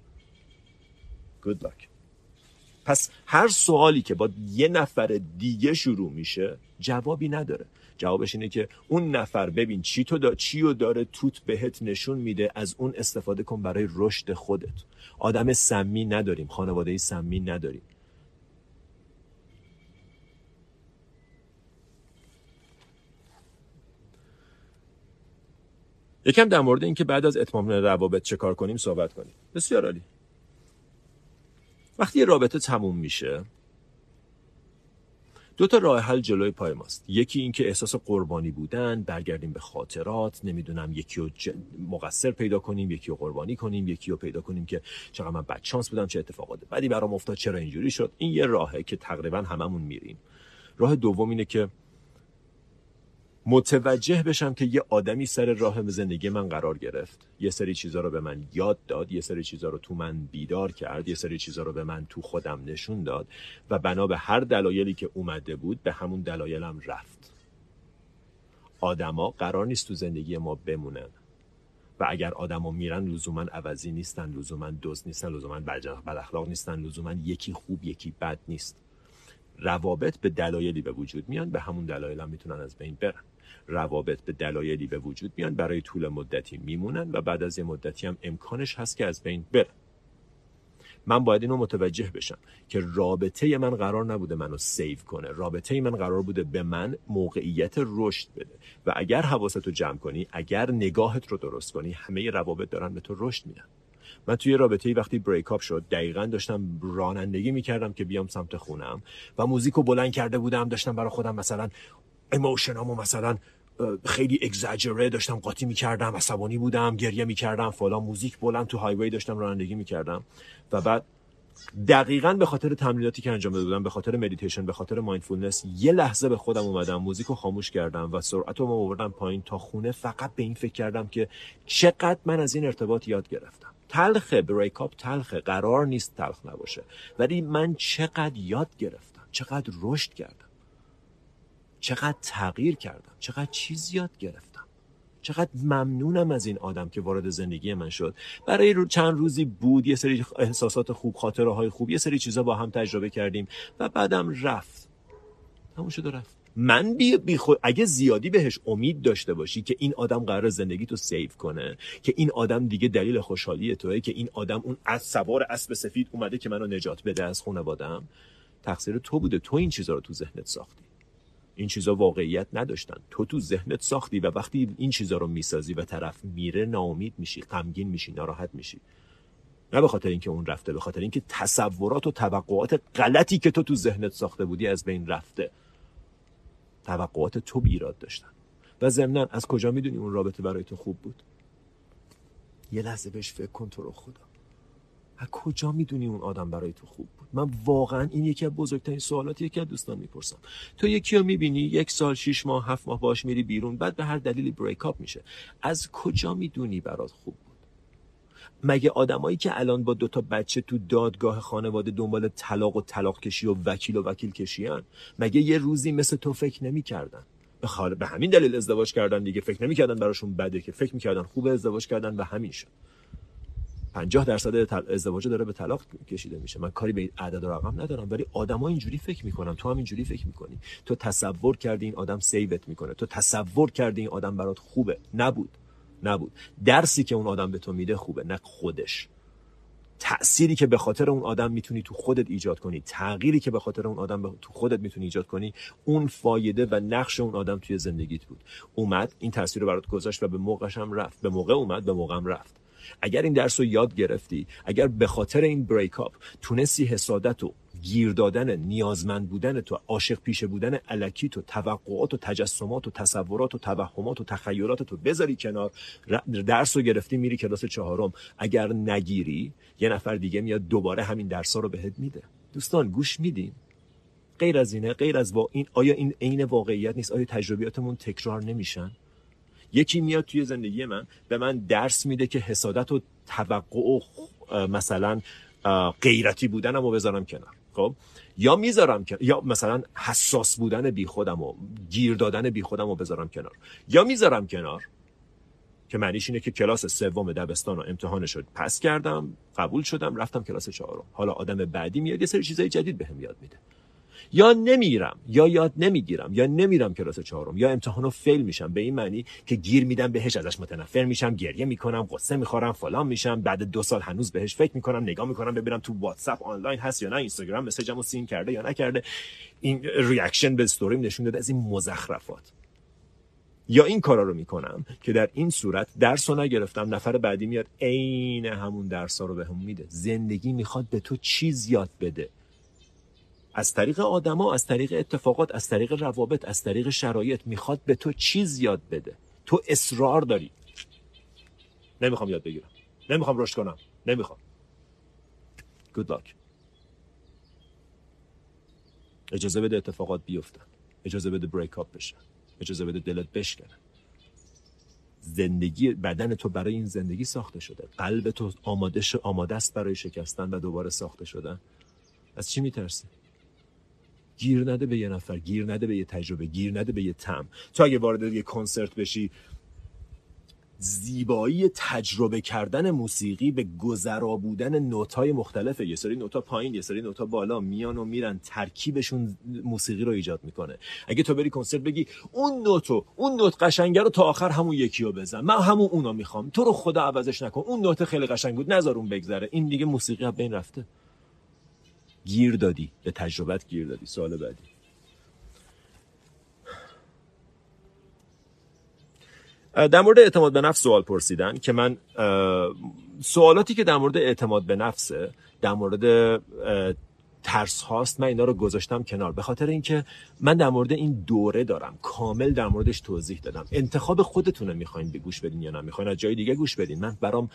گود لاک پس هر سوالی که با یه نفر دیگه شروع میشه جوابی نداره. جوابش اینه که اون نفر ببین چی تو دا چی رو داره توت بهت نشون میده از اون استفاده کن برای رشد خودت. آدم سمی نداریم خانواده سمی نداریم. یکم در مورد اینکه بعد از اتمام روابط چه کار کنیم صحبت کنیم. بسیار عالی. وقتی یه رابطه تموم میشه دو تا راه حل جلوی پای ماست. یکی اینکه احساس قربانی بودن برگردیم به خاطرات نمی‌دونم یکی رو مقصر پیدا کنیم یکی رو قربانی کنیم یکی رو پیدا کنیم که چقدر من بدشانس بودم چه اتفاقات بعدی برام افتاد چرا اینجوری شد. این یه راهه که تقریبا هممون میریم. راه دوم اینه که متوجه بشم که یه آدمی سر راه زندگی من قرار گرفت. یه سری چیزا رو به من یاد داد یه سری چیزا رو تو من بیدار کرد یه سری چیزا رو به من تو خودم نشون داد و بنا به هر دلایلی که اومده بود به همون دلایلم رفت. آدما قرار نیست تو زندگی ما بمونن. و اگر آدما میرن لزوما عوضی نیستن لزوما دوست نیستن لزوما بد اخلاق نیستن لزوما یکی خوب یکی بد نیست. روابط به دلایلی به وجود میان به همون دلایل هم می‌تونن از بین برن. روابط به دلایلی به وجود میان برای طول مدتی میمونن و بعد از یه مدتی هم امکانش هست که از بین برن. من باید اینو متوجه بشم که رابطه من قرار نبوده منو سیو کنه. رابطه من قرار بوده به من موقعیت رشد بده. و اگر حواستو جمع کنی اگر نگاهت رو درست کنی همه روابط دارن به تو رشد میدن. من توی رابطه ای وقتی break up شد دقیقا داشتم رانندگی می‌کردم که بیام سمت خونم و music رو بلند کرده بودم داشتم برای خودم مثلا emotionامو مثلا خیلی اگزاجره داشتم قاطی می‌کردم عصبانی بودم گریه می‌کردم فلان music بلند تو highway داشتم رانندگی می‌کردم. و بعد دقیقا به خاطر تمریناتی که انجام داده بودم به خاطر مدیتیشن به خاطر mindfulness یه لحظه به خودم اومدم music رو خاموش کردم و سرعت رو آوردم پایین تا خونه. فقط به این فکر کردم که چقدر من از این ارتباط یاد گرفتم. تلخه break up تلخه قرار نیست تلخ نباشه. ولی من چقدر یاد گرفتم چقدر رشد کردم. چقدر تغییر کردم چقدر چیز یاد گرفتم. چقدر ممنونم از این آدم که وارد زندگی من شد. برای یه چند روزی بود یه سری احساسات خوب خاطره های خوب یه سری چیزا با هم تجربه کردیم و بعدم رفت. تموم شد رفت. من بی, بی اگه زیادی بهش امید داشته باشی که این آدم قراره زندگی تو save کنه که این آدم دیگه دلیل خوشحالی توه که این آدم اون از سوار اسب سفید اومده که منو نجات بده از خانوادم تقصیر تو بوده. تو این چیزا رو تو ذهنت ساختی. این چیزا واقعیت نداشتن. تو تو ذهنت ساختی و وقتی این چیزا رو می‌سازی و طرف میره ناامید میشی غمگین میشی ناراحت میشی. نه به خاطر اینکه اون رفته به خاطر اینکه تصورات و توقعات غلطی که تو تو ذهنت ساخته بودی از بین رفته. توقعات تو بیراد داشتن. و ضمنا از کجا می‌دونی اون رابطه برای تو خوب بود؟ یه لحظه بهش فکر کن تو رو خدا. از کجا می‌دونی اون آدم برای تو خوب بود؟ من واقعا این یکی از بزرگترین سوالاتیه که دوستان می‌پرسم. تو یکی رو می‌بینی یک سال شیش ماه هفت ماه باش میری بیرون بعد به هر دلیلی بریک اپ میشه. از کجا می‌دونی برات خوب بود؟ مگه آدمایی که الان با دوتا بچه تو دادگاه خانواده دنبال طلاق و طلاق کشی و وکیل و وکیل کشیان مگه یه روزی مثل تو فکر نمی‌کردن؟ به همین دلیل ازدواج کردن دیگه. فکر نمی‌کردن براشون بده که. فکر می‌کردن خوب ازدواج کردن و همین شد. 50 درصد ازدواج داره به طلاق کشیده میشه. من کاری به عدد و رقم ندارم ولی آدما اینجوری فکر می‌کنن. تو هم اینجوری فکر می‌کنی. تو تصور کردی این آدم سیوت می‌کنه. تو تصور کردی این آدم برات خوبه. نبود. نبود. درسی که اون آدم به تو میده خوبه نه خودش. تأثیری که به خاطر اون آدم می‌تونی تو خودت ایجاد کنی تغییری که به خاطر اون آدم تو خودت می‌تونی ایجاد کنی اون فایده و نقش اون آدم توی زندگیت بود. اومد این تاثیر رو برات گذاشت و به موقعش هم رفت. به موقع اومد به موقع هم رفت. اگر این درس رو یاد گرفتی اگر به خاطر این بریک اپ تونستی حسادت و گیر دادن نیازمند بودن تو عاشق پیشه بودن علکی تو توقعات و تجسمات و تصورات و توهمات و تخیلات تو بذاری کنار درس رو گرفتی میری کلاس چهارم. اگر نگیری یه نفر دیگه میاد دوباره همین درس رو بهت میده. دوستان گوش میدین. غیر از اینه غیر از با این آیا این عین واقعیت نیست؟ آیا تجربیاتمون تکرار نمیشن؟ یکی میاد توی زندگی من به من درس میده که حسادت و توقع و مثلا غیرتی بودنم رو بذارم کنار. خب؟ یا می‌ذارم که یا مثلا حساس بودن بی خودم و گیر دادن بی خودم رو بذارم کنار. یا می‌ذارم کنار که معنیش اینه که کلاس سوم دبستان رو امتحان شد پس کردم قبول شدم رفتم کلاس چهارم. حالا آدم بعدی میاد یه سری چیزای جدید بهم یاد میده. یا نمیرم یا یاد نمی‌گیرم یا نمیرم کلاس چهارم یا امتحانو fail میشم. به این معنی که گیر میدم بهش ازش متنفر میشم گریه می‌کنم غصه می‌خورم فلان میشم. بعد دو سال هنوز بهش فکر می‌کنم نگاه می‌کنم ببینم تو واتساپ آنلاین هست یا نه اینستاگرام message مو seen کرده یا نکرده. این reaction به استوریم نشون داده از این مزخرفات. یا این کارا رو می‌کنم که در این صورت درس رو نگرفتم نفر بعدی میاد عین همون درس رو بهم به میده. زندگی می‌خواد به تو چیز یاد بده. از طریق آدما از طریق اتفاقات از طریق روابط از طریق شرایط می‌خواد به تو چیز یاد بده. تو اصرار داری. نمی‌خوام یاد بگیرم. نمی‌خوام رشد کنم. نمی‌خوام. Good luck. اجازه بده اتفاقات بیفتن. اجازه بده بریک اپ بشن اجازه بده دلت بشکنه. زندگی بدن تو برای این زندگی ساخته شده. قلب تو آماده, آماده است برای شکستن و دوباره ساخته شدن. از چی میترسی؟ گیر نده به یه نفر گیر نده به یه تجربه گیر نده به یه تم تو اگه وارد یه کنسرت بشی زیبایی تجربه کردن موسیقی به گذرا بودن نوتای مختلفه یه سری نوتا پایین یه سری نوتا بالا میان و میرن ترکیبشون موسیقی رو ایجاد می‌کنه. اگه تو بری کنسرت بگی اون نوتو اون نوت قشنگه رو تا آخر همون یکی رو بزن من همون اونو می‌خوام. تو رو خدا عوضش نکن. اون نوت خیلی قشنگ بود نذار اون بگذره. این دیگه موسیقی بین رفته. گیر دادی به تجربت گیر دادی سوال بعدی. در مورد اعتماد به نفس سوال پرسیدن که من سوالاتی که در مورد اعتماد به نفسه در مورد ترس هاست من اینا رو گذاشتم کنار. به خاطر اینکه من در مورد این دوره دارم کامل در موردش توضیح دادم. انتخاب خودتونه می‌خواین به گوش بدین یا نه می‌خواین از جای دیگه گوش بدین. من برام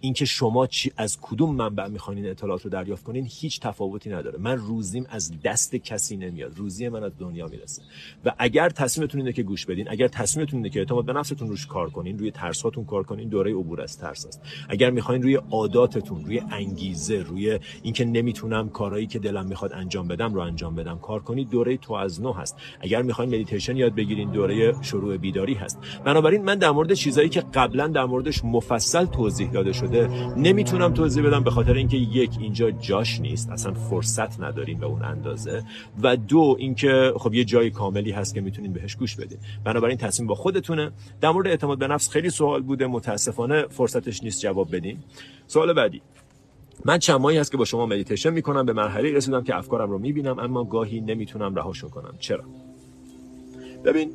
اینکه شما چی از کدوم منبع می‌خواین این اطلاعات رو دریافت کنین هیچ تفاوتی نداره. من روزیم از دست کسی نمیاد. روزی من از دنیا می‌رسه. و اگر تصمیمتون اینه که گوش بدین اگر تصمیمتون اینه که اعتماد به نفستون روش کار کنین روی ترساتون کار کنین دوره عبور از ترس است. اگر می‌خواین روی عاداتتون روی انگیزه روی اینکه نمی‌تونم کارهایی که دلم می‌خواد انجام بدم رو انجام بدم کار کنید دوره تو از نو هست. اگر می‌خواین مدیتیشن یاد بگیرین دوره شروع بیداری هست. بنابراین من در مورد چیزایی که قبلا در موردش مفصل توضیح داده نمی‌تونم توضیح بدم به خاطر اینکه یک اینجا جاش نیست. اصلا فرصت نداریم به اون اندازه. و دو اینکه خب یه جای کاملی هست که می‌تونین بهش گوش بدین. بنابراین تصمیم با خودتونه. در مورد اعتماد به نفس خیلی سوال بوده. متاسفانه فرصتش نیست جواب بدین. سوال بعدی. من چند ماهی هست که با شما مدیتیشن می‌کنم. به مرحله رسیدم که افکارم رو می‌بینم اما گاهی نمی‌تونم رهاشون کنم. چرا؟ ببین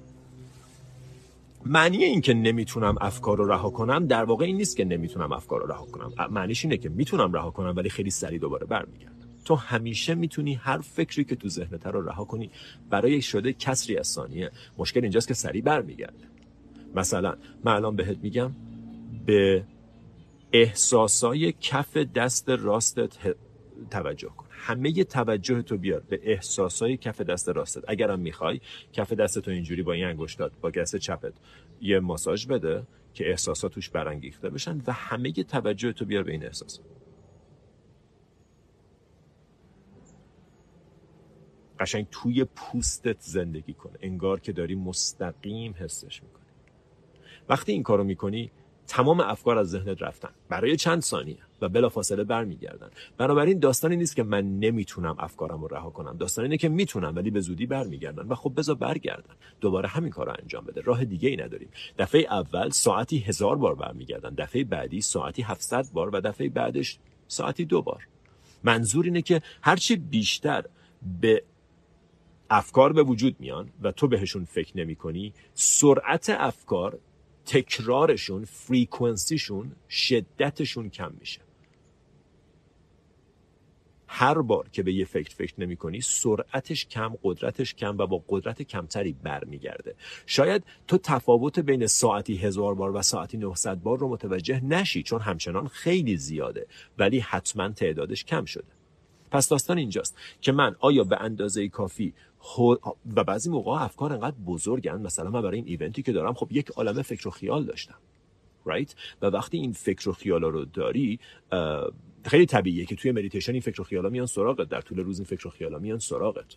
معنی این که نمی‌تونم افکار رو رها کنم در واقع این نیست که نمی‌تونم افکار رو رها کنم. معنیش اینه که می‌تونم رها کنم ولی خیلی سریع دوباره برمیگردم تو همیشه می‌تونی هر فکری که تو ذهنت رو رها کنی برای شده کسری از ثانیه. مشکل اینجاست که سریع برمیگرده. مثلا من الان بهت میگم به احساسای کف دست راستت توجه کن. همه توجه تو بیار به احساسای کف دست راستت. اگرم می‌خوای کف دست تو اینجوری با این انگشتات با دست چپت یه ماساژ بده که احساسات توش برانگیخته بشن و همه توجه تو بیار به این احساس. قشنگ توی پوستت زندگی کن. انگار که داری مستقیم حسش می‌کنی. وقتی این کارو می‌کنی تمام افکار از ذهنت رفتن. برای چند ثانیه. و بلافاصله برمیگردن. بنابراین داستانی نیست که من نمی‌تونم افکارم رو رها کنم. داستان اینه که می‌تونم ولی به زودی برمیگردن. و خب بذار برگردن دوباره همین کار رو انجام بده. راه دیگه ای نداریم. دفعه اول ساعتی هزار بار برمیگردن. دفعه بعدی ساعتی 700 بار. و دفعه بعدش ساعتی دو بار. منظور اینه که هرچی بیشتر به افکار به وجود میان و تو بهشون فکر نمی کنی سرعت افکار تکرارشون فریکونسیشون شدتشون کم میشه. هر بار که به یه فکر فکر نمی کنی سرعتش کم قدرتش کم و با قدرت کمتری برمیگرده. شاید تو تفاوت بین ساعتی هزار بار و ساعتی 900 بار رو متوجه نشی چون همچنان خیلی زیاده ولی حتما تعدادش کم شده. پس داستان اینجاست که من آیا به اندازه کافی و بعضی موقع افکار انقدر بزرگن مثلا من برای این event ی که دارم خب یک عالمه فکر و خیال داشتم. Right? و وقتی این فکر و خیال رو داری خیلی طبیعیه که توی مدیتیشن این فکر و خیالا میان سراغت در طول روز این فکر و خیالا میان سراغت.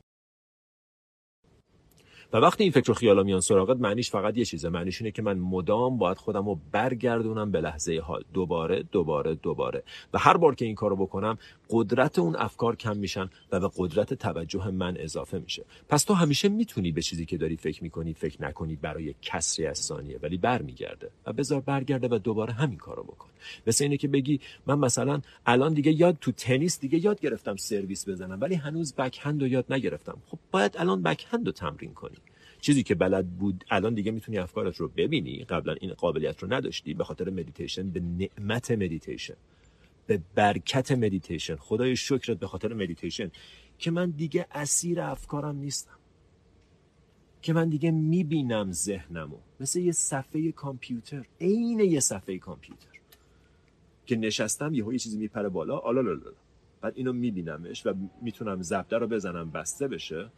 و وقتی این فکر و خیالا میان سراغت معنیش فقط یه چیزه. معنیش اینه که من مدام باید خودم رو برگردونم به لحظه حال. دوباره دوباره دوباره. و هر بار که این کارو بکنم قدرت اون افکار کم میشن و به قدرت توجه من اضافه میشه. پس تو همیشه می‌تونی به چیزی که داری فکر می‌کنی فکر نکنی برای کسری از ثانیه ولی برمیگرده. و بذار برگرده و دوباره همین کارو بکن. مثل اینه که بگی من مثلا الان دیگه یاد تو تنیس دیگه یاد گرفتم سرویس بزنم ولی هنوز بک هند رو یاد نگرفتم. خب باید الان بک هند رو تمرین کنی. چیزی که بلد بود الان دیگه می‌تونی افکارت رو ببینی. قبلا این قابلیت رو نداشتی. به خاطر مدیتیشن به نعمت مدیتیشن به برکت مدیتیشن خدایا شکرت به خاطر مدیتیشن که من دیگه اسیر افکارم نیستم. که من دیگه می‌بینم ذهنمو. مثل یه صفحه کامپیوتر. عین یه صفحه کامپیوتر. که نشستم یهو یه چیزی میپره بالا. آلالالا بعد اینو میبینمش و می‌تونم زبده رو بزنم بسته بشه.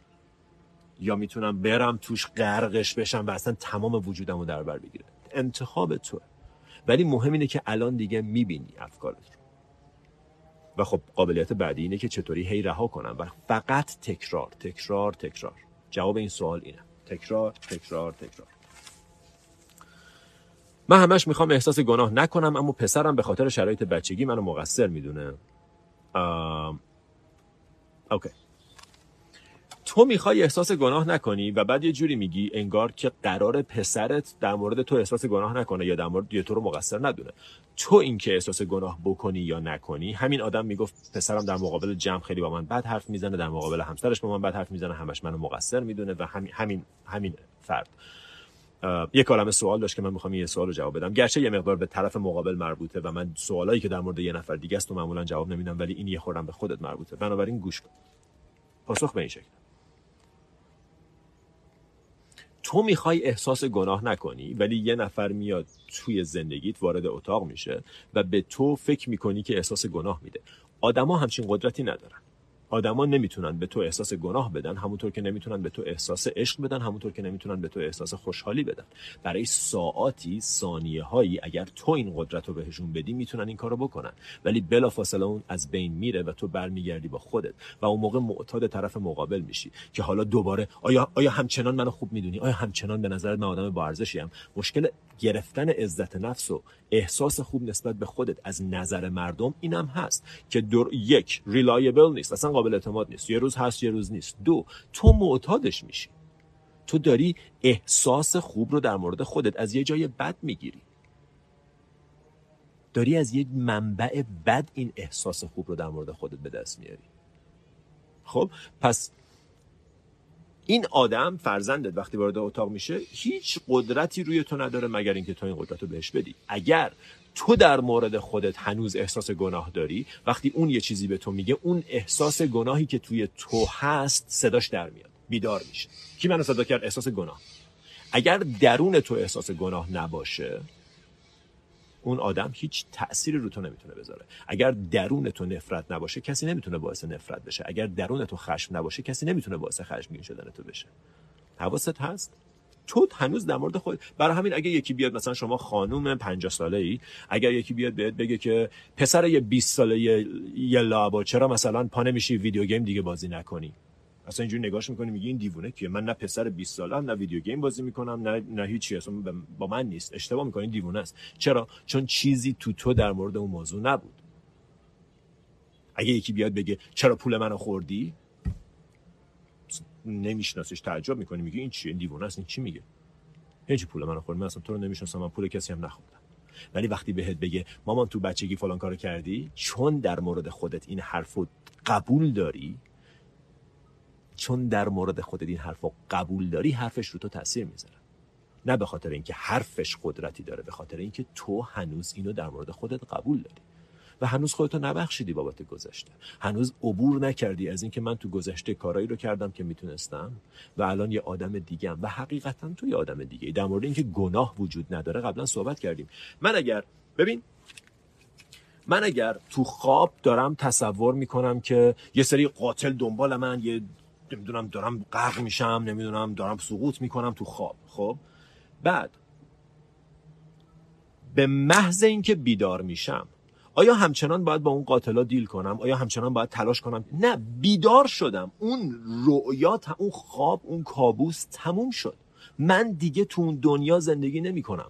یا می‌تونم برم توش غرقش بشم و اصلا تمام وجودم رو در بر بگیره انتخاب توه ولی مهم اینه که الان دیگه می‌بینی افکارت رو. و خب قابلیت بعدی اینه که چطوری هی رها کنم و فقط تکرار تکرار تکرار. جواب این سوال اینه. تکرار تکرار تکرار. من همش می‌خوام احساس گناه نکنم اما پسرم به خاطر شرایط بچگی منو مقصر می‌دونه. اوکی. تو می‌خوای احساس گناه نکنی و بعد یه جوری میگی انگار که قرار پسرت در مورد تو احساس گناه نکنه یا در مورد تو رو مقصر ندونه. تو اینکه احساس گناه بکنی یا نکنی همین آدم می‌گفت پسرم در مقابل جمع خیلی با من بد حرف می‌زنه در مقابل همسرش با من بد حرف می‌زنه همش منو مقصر می‌دونه و همین همین همین فرد. یه کلمه سوال داشت که من می‌خوام یه سوال رو جواب بدم. گرچه یه مقدار به طرف مقابل مربوطه و من سوالایی که در مورد یه نفر دیگه است معمولا جواب نمیدم ولی این یه خورم به خودت مربوطه. بنابراین گوش کن. پاسخ به این شکل. تو می‌خوای احساس گناه نکنی ولی یه نفر میاد توی زندگیت وارد اتاق میشه و به تو فکر می‌کنی که احساس گناه میده. آدما همچین قدرتی ندارن. آدما نمی‌تونن به تو احساس گناه بدن همونطور که نمی‌تونن به تو احساس عشق بدن همونطور که نمی‌تونن به تو احساس خوشحالی بدن. برای ساعاتی ثانیه هایی اگر تو این قدرت رو بهشون بدی می‌تونن این کارو بکنن. ولی بلافاصله اون از بین میره و تو برمیگردی با خودت و اون موقع معتاد طرف مقابل میشی که حالا دوباره آیا آیا همچنان منو خوب می‌دونی؟ آیا همچنان به نظر من آدم با ارزشی مشکل گرفتن عزت نفس و احساس خوب نسبت به خودت از نظر مردم اینم هست که در یک ریلایبل نیست اصلا قابل اعتماد نیست. یه روز هست یه روز نیست. دو تو معتادش میشی. تو داری احساس خوب رو در مورد خودت از یه جای بد می‌گیری. داری از یه منبع بد این احساس خوب رو در مورد خودت به دست میاری. خب پس این آدم فرزندت وقتی وارد اتاق میشه هیچ قدرتی روی تو نداره مگر اینکه تو این قدرت رو بهش بدی. اگر تو در مورد خودت هنوز احساس گناه داری وقتی اون یه چیزی به تو میگه اون احساس گناهی که توی تو هست صداش در میاد بیدار میشه. کی منو صدا کرد؟ احساس گناه. اگر درون تو احساس گناه نباشه اون آدم هیچ تأثیری رو تو نمی‌تونه بذاره. اگر درون تو نفرت نباشه کسی نمی‌تونه باعث نفرت بشه. اگر درون تو خشم نباشه کسی نمی‌تونه باعث خشمگین شدن تو بشه. حواست هست؟ تو هنوز در مورد خود برای همین اگه یکی بیاد مثلا شما خانوم 50 ساله ای اگر یکی بیاد بهت بگه که پسر یه 20 ساله یه لابا چرا مثلا پا نمیشی؟ ویدیو گیم دیگه بازی نکنی. اصلا اینجوری نگاش می‌کنی میگی این دیوونه کیه؟ من نه پسر 20 ساله نه ویدیو گیم بازی می‌کنم نه نه هیچی اصلا با من نیست. اشتباه می‌کنی دیوونه است. چرا؟ چون چیزی تو تو در مورد اون موضوع نبود. اگه یکی بیاد بگه چرا پول منو خوردی؟ نمیشناسش تعجب می‌کنی میگه این چیه؟ دیوونه است این چی میگه؟ هیچ پول منو خورد من اصلا تو رو نمی‌شناسم من پول کسی هم نخوردم. ولی وقتی بهت بگه مامان تو بچگی فلان کارو کردی چون در مورد خودت این حرفو قبول داری چون در مورد خودت این حرف قبول داری حرفش رو تو تاثیر می‌ذاره. نه به خاطر اینکه حرفش قدرتی داره به خاطر اینکه تو هنوز اینو در مورد خودت قبول داری. و هنوز خودتو نبخشیدی بابت گذشته. هنوز عبور نکردی از اینکه من تو گذشته کارایی رو کردم که می‌تونستم و الان یه آدم دیگم و حقیقتا تو یه آدم دیگه در مورد اینکه گناه وجود نداره قبلا صحبت کردیم. من اگر ببین. من اگر تو خواب دارم تصور می‌کنم که یه سری قاتل دنبال من یه نمی‌دونم دارم غرق میشم نمی‌دونم دارم سقوط می‌کنم تو خواب. خب؟ بعد به محض اینکه بیدار میشم آیا همچنان باید با اون قاتلا دیل کنم؟ آیا همچنان باید تلاش کنم؟ نه بیدار شدم. اون رؤیا اون خواب اون کابوس تموم شد. من دیگه تو اون دنیا زندگی نمی کنم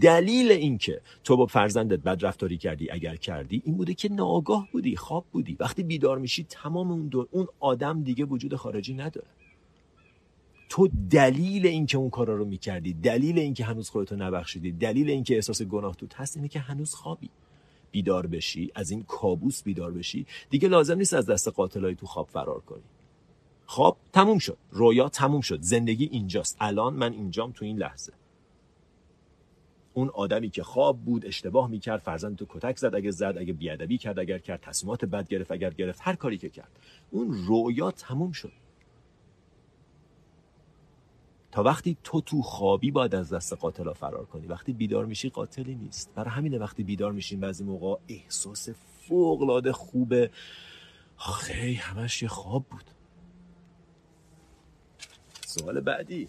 دلیل اینکه تو با فرزندت بد رفتاری کردی اگر کردی این بوده که ناآگاه بودی خواب بودی. وقتی بیدار میشی تمام اون اون آدم دیگه وجود خارجی نداره. تو دلیل اینکه اون کارا رو می‌کردی دلیل اینکه هنوز خودتو نبخشیدی دلیل اینکه احساس گناه تو هست اینه که هنوز خوابی. بیدار بشی از این کابوس بیدار بشی. دیگه لازم نیست از دست قاتلای تو خواب فرار کنی. خواب تموم شد. رویا تموم شد. زندگی اینجاست. الان من اینجام تو این لحظه. اون آدمی که خواب بود اشتباه می‌کرد فرزند تو کتک زد اگه زد اگه بیادبی کرد اگر کرد تصمیمات بد گرفت اگر گرفت هر کاری که کرد. اون رویا تموم شد. تا وقتی تو تو خوابی باید از دست قاتلا فرار کنی. وقتی بیدار میشی قاتلی نیست. برای همینه وقتی بیدار میشین بعضی موقع احساس فوق العاده خوبه. آخه همش یه خواب بود. سوال بعدی.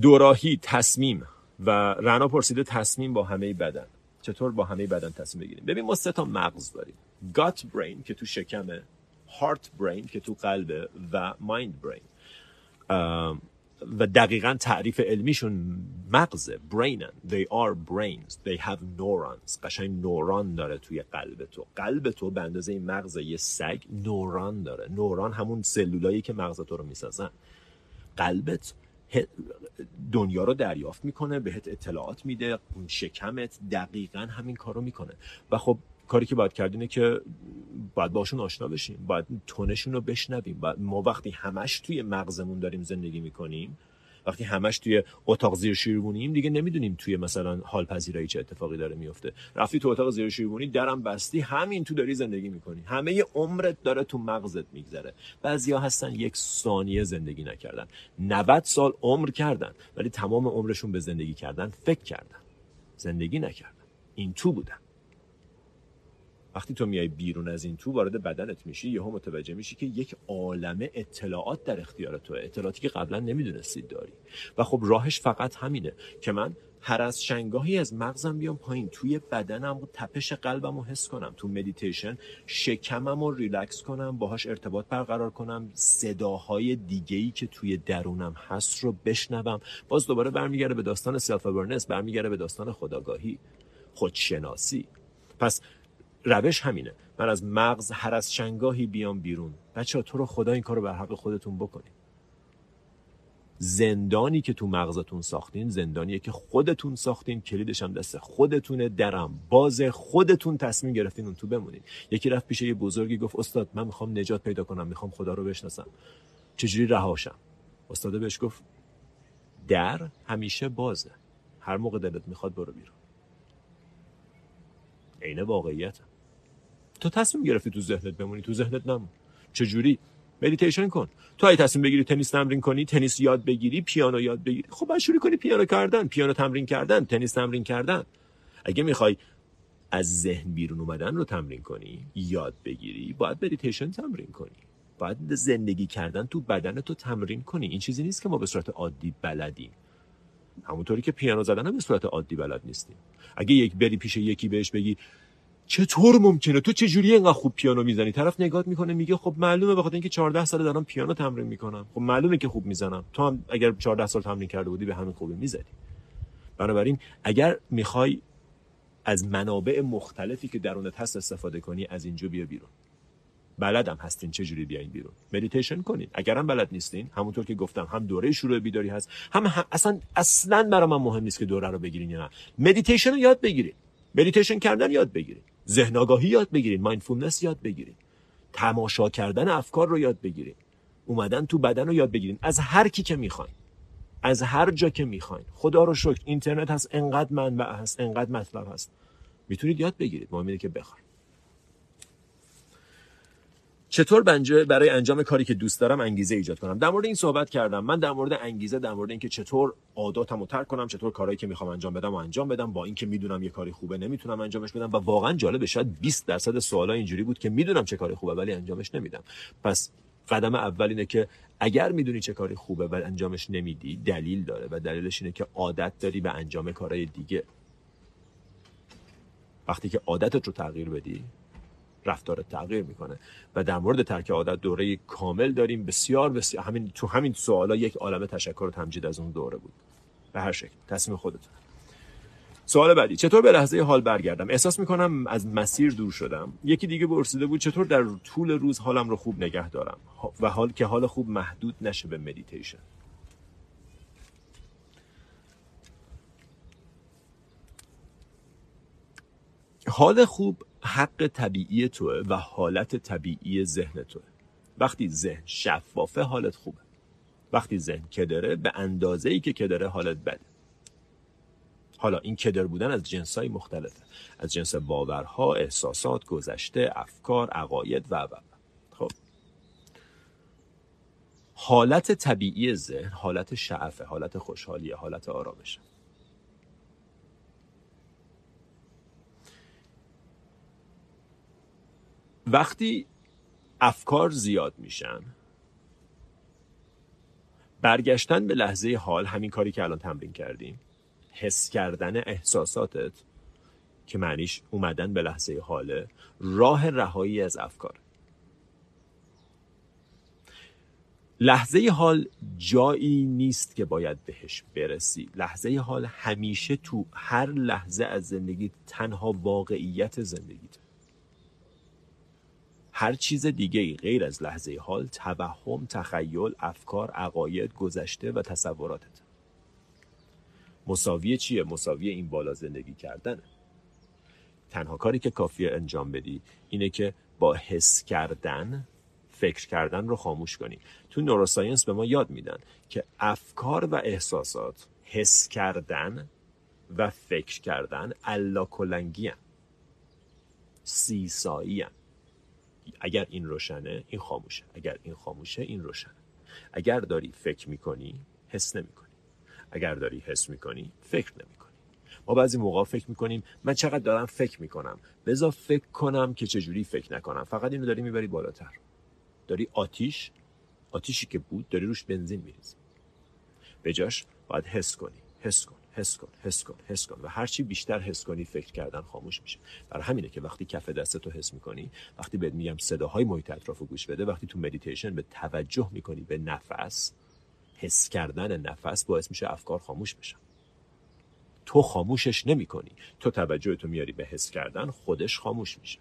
دوراهی تصمیم و رنا پرسیده تصمیم با همه بدن. چطور با همه بدن تصمیم بگیریم؟ ببین ما سه تا مغز داریم. گات برین که تو شکمه هارت برین که تو قلبه و مایند برین و دقیقا تعریف علمیشون مغزه برینن they are brains. They have neurons. قشنگ نوران داره توی قلب تو. قلب تو به اندازه این مغز یه سگ نوران داره. نوران همون سلولایی که مغز تو رو می‌سازن. قلبت دنیا رو دریافت می‌کنه بهت اطلاعات میده شکمت دقیقا همین کارو می‌کنه. و خب کاری که باید کرد اینه که باید باشون آشنا بشیم باید تونشون رو بشنویم. باید ما وقتی همش توی مغزمون داریم زندگی می‌کنیم وقتی همش توی اتاق زیر شیربونیم دیگه نمی‌دونیم توی مثلا حال پذیرایی چه اتفاقی داره میفته رفتی تو اتاق زیر شیربونی درم بستی همین تو داری زندگی می‌کنی. همه عمرت داره تو مغزت میگذره. بعضیا هستن یک ثانیه زندگی نکردن. 90 سال عمر کردن ولی تمام عمرشون به زندگی کردن فکر کردن. زندگی نکردن. این تو بودن. وقتی تو میای بیرون از این تو وارد بدنت میشی یهو متوجه میشی که یک عالمه اطلاعات در اختیار توه. اطلاعاتی که قبلا نمی‌دونستید داری. و خب راهش فقط همینه که من هر از چند گاهی از مغزم بیام پایین. توی بدنم و تپش قلبم رو حس کنم. تو مدیتیشن شکمم رو ریلکس کنم باهاش ارتباط برقرار کنم صداهای دیگهی که توی درونم هست رو بشنوم. باز دوباره برمیگرده به داستان self awareness برمیگرده به داستان خودآگاهی خودشناسی. پس روش همینه. من از مغز هر از چند گاهی بیام بیرون. بچه ها تو رو خدا این کارو در حق خودتون بکنید زندانی که تو مغزتون ساختین زندانیه که خودتون ساختین. کلیدش هم دست خودتونه. درم باز خودتون تصمیم گرفتین اون تو بمونین. یکی رفت پیش یه بزرگی گفت استاد من می‌خوام نجات پیدا کنم. می‌خوام خدا رو بشناسم. چجوری رهاشم؟ استاد بهش گفت در همیشه بازه. هر موقع دلت می‌خواد برو بیرون. عین واقعیت. تو تصمیم گرفتی تو ذهنت بمونی تو ذهنت نمون. چجوری؟ مدیتیشن کن. تو اگه تصمیم بگیری تنیس تمرین کنی تنیس یاد بگیری پیانو یاد بگیری. خب باید شروع کنی پیانو کردن. پیانو تمرین کردن تنیس تمرین کردن. اگه می‌خوای از ذهن بیرون اومدن رو تمرین کنی یاد بگیری باید مدیتیشن تمرین کنی. باید زندگی کردن تو بدن تو تمرین کنی. این چیزی نیست که ما به صورت عادی بلدیم. همونطوری که پیانو زدن هم به صورت عادی بلد نیستیم. اگه یک بری پیش یکی بهش بگی چطور ممکنه؟ تو چجوری اینقدر خوب پیانو می‌زنی؟ طرف نگات می‌کنه میگه خب معلومه بخاطر اینکه 14 سال دارم پیانو تمرین می‌کنم. خب معلومه که خوب می‌زنم. تو هم اگر 14 سال تمرین کرده بودی به همین خوبی می‌زدی. بنابراین اگر می‌خوای از منابع مختلفی که درونت هست استفاده کنی از اینجا بیا بیرون. بلدم هستین چه جوری بیاین بیرون. مدیتیشن کنین. اگرم بلد نیستین همونطور که گفتم هم دوره شروع بیداری هست هم, هم اصلا اصلا برای من مهم نیست که دوره رو بگیرین یا نه. مدیتیشن رو یاد بگیرین. مدیتیشن کردن یاد بگیرین. ذهن آگاهی یاد بگیرین mindfulness یاد بگیرین. تماشا کردن افکار رو یاد بگیرین. اومدن تو بدن رو یاد بگیرین. از هر کی که می‌خواین. از هر جا که می‌خواین. خدا رو شکر اینترنت هست انقدر منبع هست انقدر مطلب هست. می‌تونید یاد بگیرید. مهمه که بخواید چطور بنجه برای انجام کاری که دوست دارم انگیزه ایجاد کنم؟ در مورد این صحبت کردم. من در مورد انگیزه در مورد اینکه چطور عاداتمو ترک کنم چطور کارهایی که می‌خوام انجام بدم و انجام بدم با اینکه می‌دونم یه کاری خوبه نمی‌تونم انجامش بدم و واقعا جالبه شاید 20 درصد سوالا اینجوری بود که می‌دونم چه کاری خوبه ولی انجامش نمیدم. پس قدم اول اینه که اگر می‌دونی چه کاری خوبه و انجامش نمیدی دلیل داره و دلیلش اینه که عادت داری به انجام کارهای دیگه. وقتی که عادتت رو تغییر بدی رفتار تغییر می‌کنه. و در مورد ترک عادت دوره کامل داریم. بسیار بسیار همین تو همین سوالا یک عالم تشکر و تمجید از اون دوره بود. به هر شکل. تصمیم خودتون سوال بعدی. چطور به لحظه حال برگردم؟ احساس می‌کنم از مسیر دور شدم. یکی دیگه پرسیده بود چطور در طول روز حالم رو خوب نگه دارم؟ و حال که حال خوب محدود نشه به مدیتیشن حال خوب حق طبیعی توه و حالت طبیعی ذهن توه. وقتی ذهن شفافه حالت خوبه. وقتی ذهن کدره به اندازه ای که کدره حالت بده. حالا این کدر بودن از جنس های مختلفه. از جنس باورها، احساسات، گذشته، افکار، عقاید و و. خب. حالت طبیعی ذهن حالت شعفه حالت خوشحالیه حالت آرامشه. وقتی افکار زیاد میشن برگشتن به لحظه حال همین کاری که الان تمرین کردیم حس کردن احساساتت که معنیش اومدن به لحظه حاله راه رهایی از افکار. لحظه حال جایی نیست که باید بهش برسی. لحظه حال همیشه تو هر لحظه از زندگی تنها واقعیت زندگیت. هر چیز دیگه ای غیر از لحظه حال توهم تخیل افکار عقاید گذشته و تصوراتت. مساوی چیه؟ مساوی این بالا زندگی کردنه تنها کاری که کافیه انجام بدی اینه که با حس کردن فکر کردن رو خاموش کنی. تو نوروساینس به ما یاد میدن که افکار و احساسات حس کردن و فکر کردن الا کلنگی سیسایی اگر این روشنه این خاموشه. اگر این خاموشه این روشنه. اگر داری فکر می‌کنی حس نمی‌کنی. اگر داری حس می‌کنی فکر نمی‌کنی. ما بعضی موقع فکر می‌کنیم من چقدر دارم فکر می‌کنم. بذار فکر کنم که چجوری فکر نکنم. فقط اینو داری می‌بری بالاتر. داری آتیش آتیشی که بود داری روش بنزین میریزی. به جاش باید حس کنی. حس کن. حس کن حس کن حس کن. و هرچی بیشتر حس کنی فکر کردن خاموش میشه. برای همینه که وقتی کف دستتو حس می‌کنی وقتی بهت میگم صداهای محیط اطرافو گوش بده وقتی تو مدیتیشن به توجه می‌کنی به نفس حس کردن نفس باعث میشه افکار خاموش بشن. تو خاموشش نمی کنی تو توجه تو میاری به حس کردن خودش خاموش میشه.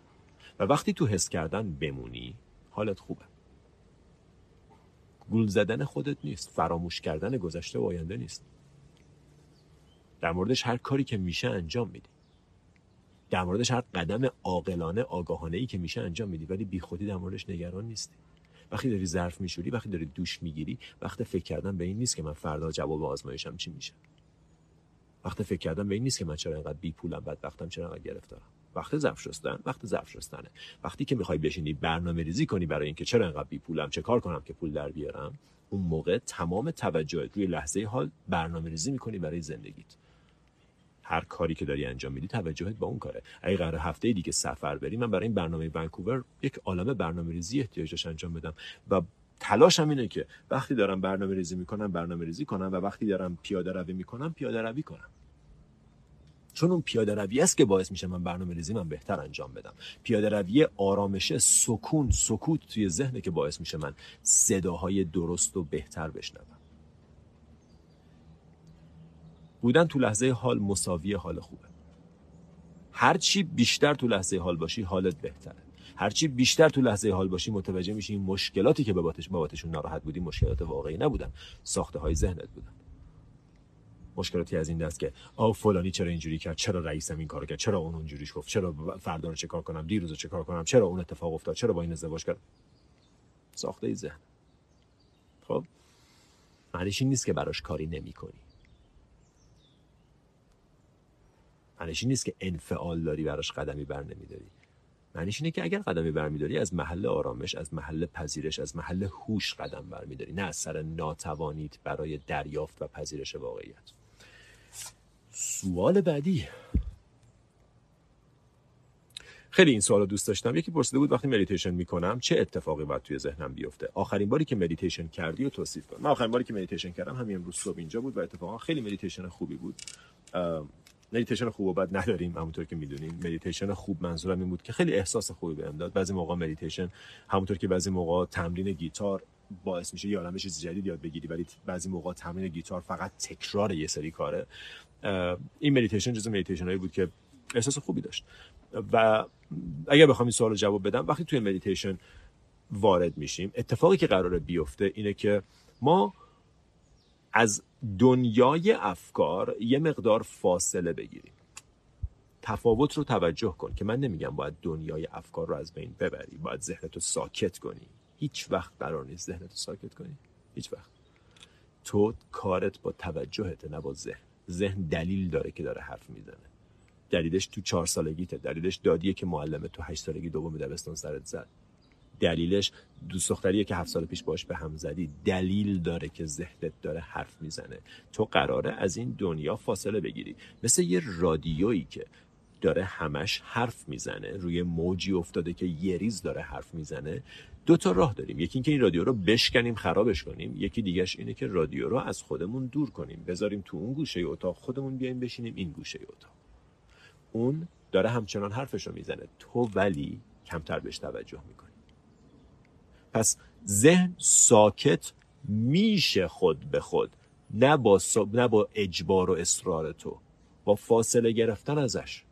و وقتی تو حس کردن بمونی حالت خوبه. گول زدن خودت نیست. فراموش کردن گذشته و آینده نیست. در موردش هر کاری که میشه انجام میدی. در موردش هر قدم عاقلانه آگاهانه ای که میشه انجام میدی. ولی بیخودی در موردش نگران نیستی. وقتی داری ظرف میشوری وقتی داری دوش می‌گیری وقت فکر کردن به این نیست که من فردا جواب آزمایشم چی میشه. وقت فکر کردن به این نیست که من چرا اینقدر بی پولم وقتم چرا اینقدر گرفتارم. وقت ظرف شستن وقت ظرف شستنه. وقتی که می‌خوای بشینی برنامه ریزی کنی برای اینکه چرا اینقدر بی پولم چه کار کنم که پول در بیارم اون موقع تمام توجهت روی لحظه حال برنامه ریزی می‌کنی برای زندگیت. هر کاری که داری انجام میدی توجهت با اون کاره. اگه قرار هفته دیگه سفر بری من برای این برنامه ونکوور یک عالم برنامه ریزی احتیاج داشت انجام بدم. و تلاشم اینه که وقتی دارم برنامه ریزی می‌کنم برنامه ریزی کنم و وقتی دارم پیاده روی می‌کنم پیاده روی کنم. چون اون پیاده روی است که باعث میشه من برنامه ریزی من بهتر انجام بدم. پیاده روی آرامش سکون سکوت توی ذهن که باعث میشه من صداهای درست و بهتر بشنوم. بودن تو لحظه حال مساوی حال خوبه. هرچی بیشتر تو لحظه حال باشی حالت بهتره. هرچی بیشتر تو لحظه حال باشی متوجه میشی این مشکلاتی که بابتش بابتشون ناراحت بودی مشکلات واقعی نبودن. ساخته های ذهنت بودن. مشکلاتی از این دست که آ فلانی چرا اینجوری کرد؟ چرا رئیسم این کارو کرد؟ چرا اون اونجوریش گفت؟ چرا فردا رو چه کار کنم؟ دیروز رو چه کار کنم؟ چرا اون اتفاق افتاد؟ چرا با این ازدواج کرد؟ ساخته ذهن. خب؟ معنیش این نیست که براش کاری نمی‌کنی. معنیش این نیست که انفعال داری براش قدمی بر نمیداری. معنیش اینه که اگر قدمی برمیداری از محل آرامش از محل پذیرش از محل هوش قدم برمیداری نه از سر ناتوانیت برای دریافت و پذیرش واقعیت. سوال بعدی. خیلی این سوال دوست داشتم. یکی پرسیده بود وقتی مدیتیشن می‌کنم چه اتفاقی باید توی ذهنم بیفته؟ آخرین باری که مدیتیشن کردی و توصیف کن. من آخرین باری که مدیتیشن کردم همین امروز صبح اینجا بود و اتفاقا خیلی مدیتیشن خوبی بود. مدیتیشن خوب و بد نداریم همونطور که می‌دونیم. مدیتیشن خوب منظورم این بود که خیلی احساس خوبی بهم داد. بعضی موقع مدیتیشن همونطور که بعضی موقع تمرین گیتار باعث میشه یه عالمه چیز جدید یاد بگیری ولی بعضی موقع تمرین گیتار فقط تکرار یه سری کاره. این مدیتیشن جزو مدیتیشن هایی بود که احساس خوبی داشت. و اگر بخوام این سوال جواب بدم وقتی توی مدیتیشن وارد میشیم اتفاقی که قراره بیفته اینه که ما از دنیای افکار یه مقدار فاصله بگیریم. تفاوت رو توجه کن که من نمیگم باید دنیای افکار رو از بین ببری باید ذهنتو ساکت کنی. هیچ وقت قرار نیست ذهنتو ساکت کنی. هیچ وقت. تو کارت با توجهت نه با ذهن. ذهن دلیل داره که داره حرف می‌زنه. دلیلش تو چهار سالگیته. دلیلش دادیه که معلمه تو هشت سالگی دوم دبستان سرت زد. دلیلش دوست دختریه که هفت سال پیش باش به هم زدی. دلیل داره که ذهنت داره حرف می‌زنه. تو قراره از این دنیا فاصله بگیری. مثل یه رادیویی که داره همش حرف می‌زنه روی موجی افتاده که یه ریز داره حرف می‌زنه. دو تا راه داریم. یکی اینکه این رادیو رو بشکنیم خرابش کنیم. یکی دیگهش اینه که رادیو رو از خودمون دور کنیم. بذاریم تو اون گوشه اتاق خودمون بیایم بشینیم این گوشه اتاق. اون داره همچنان حرفش رو می‌زنه. تو ولی کمتر بهش توجه می‌کنی. پس ذهن ساکت میشه خود به خود نه با, نه با اجبار و اصرار تو با فاصله گرفتن ازش.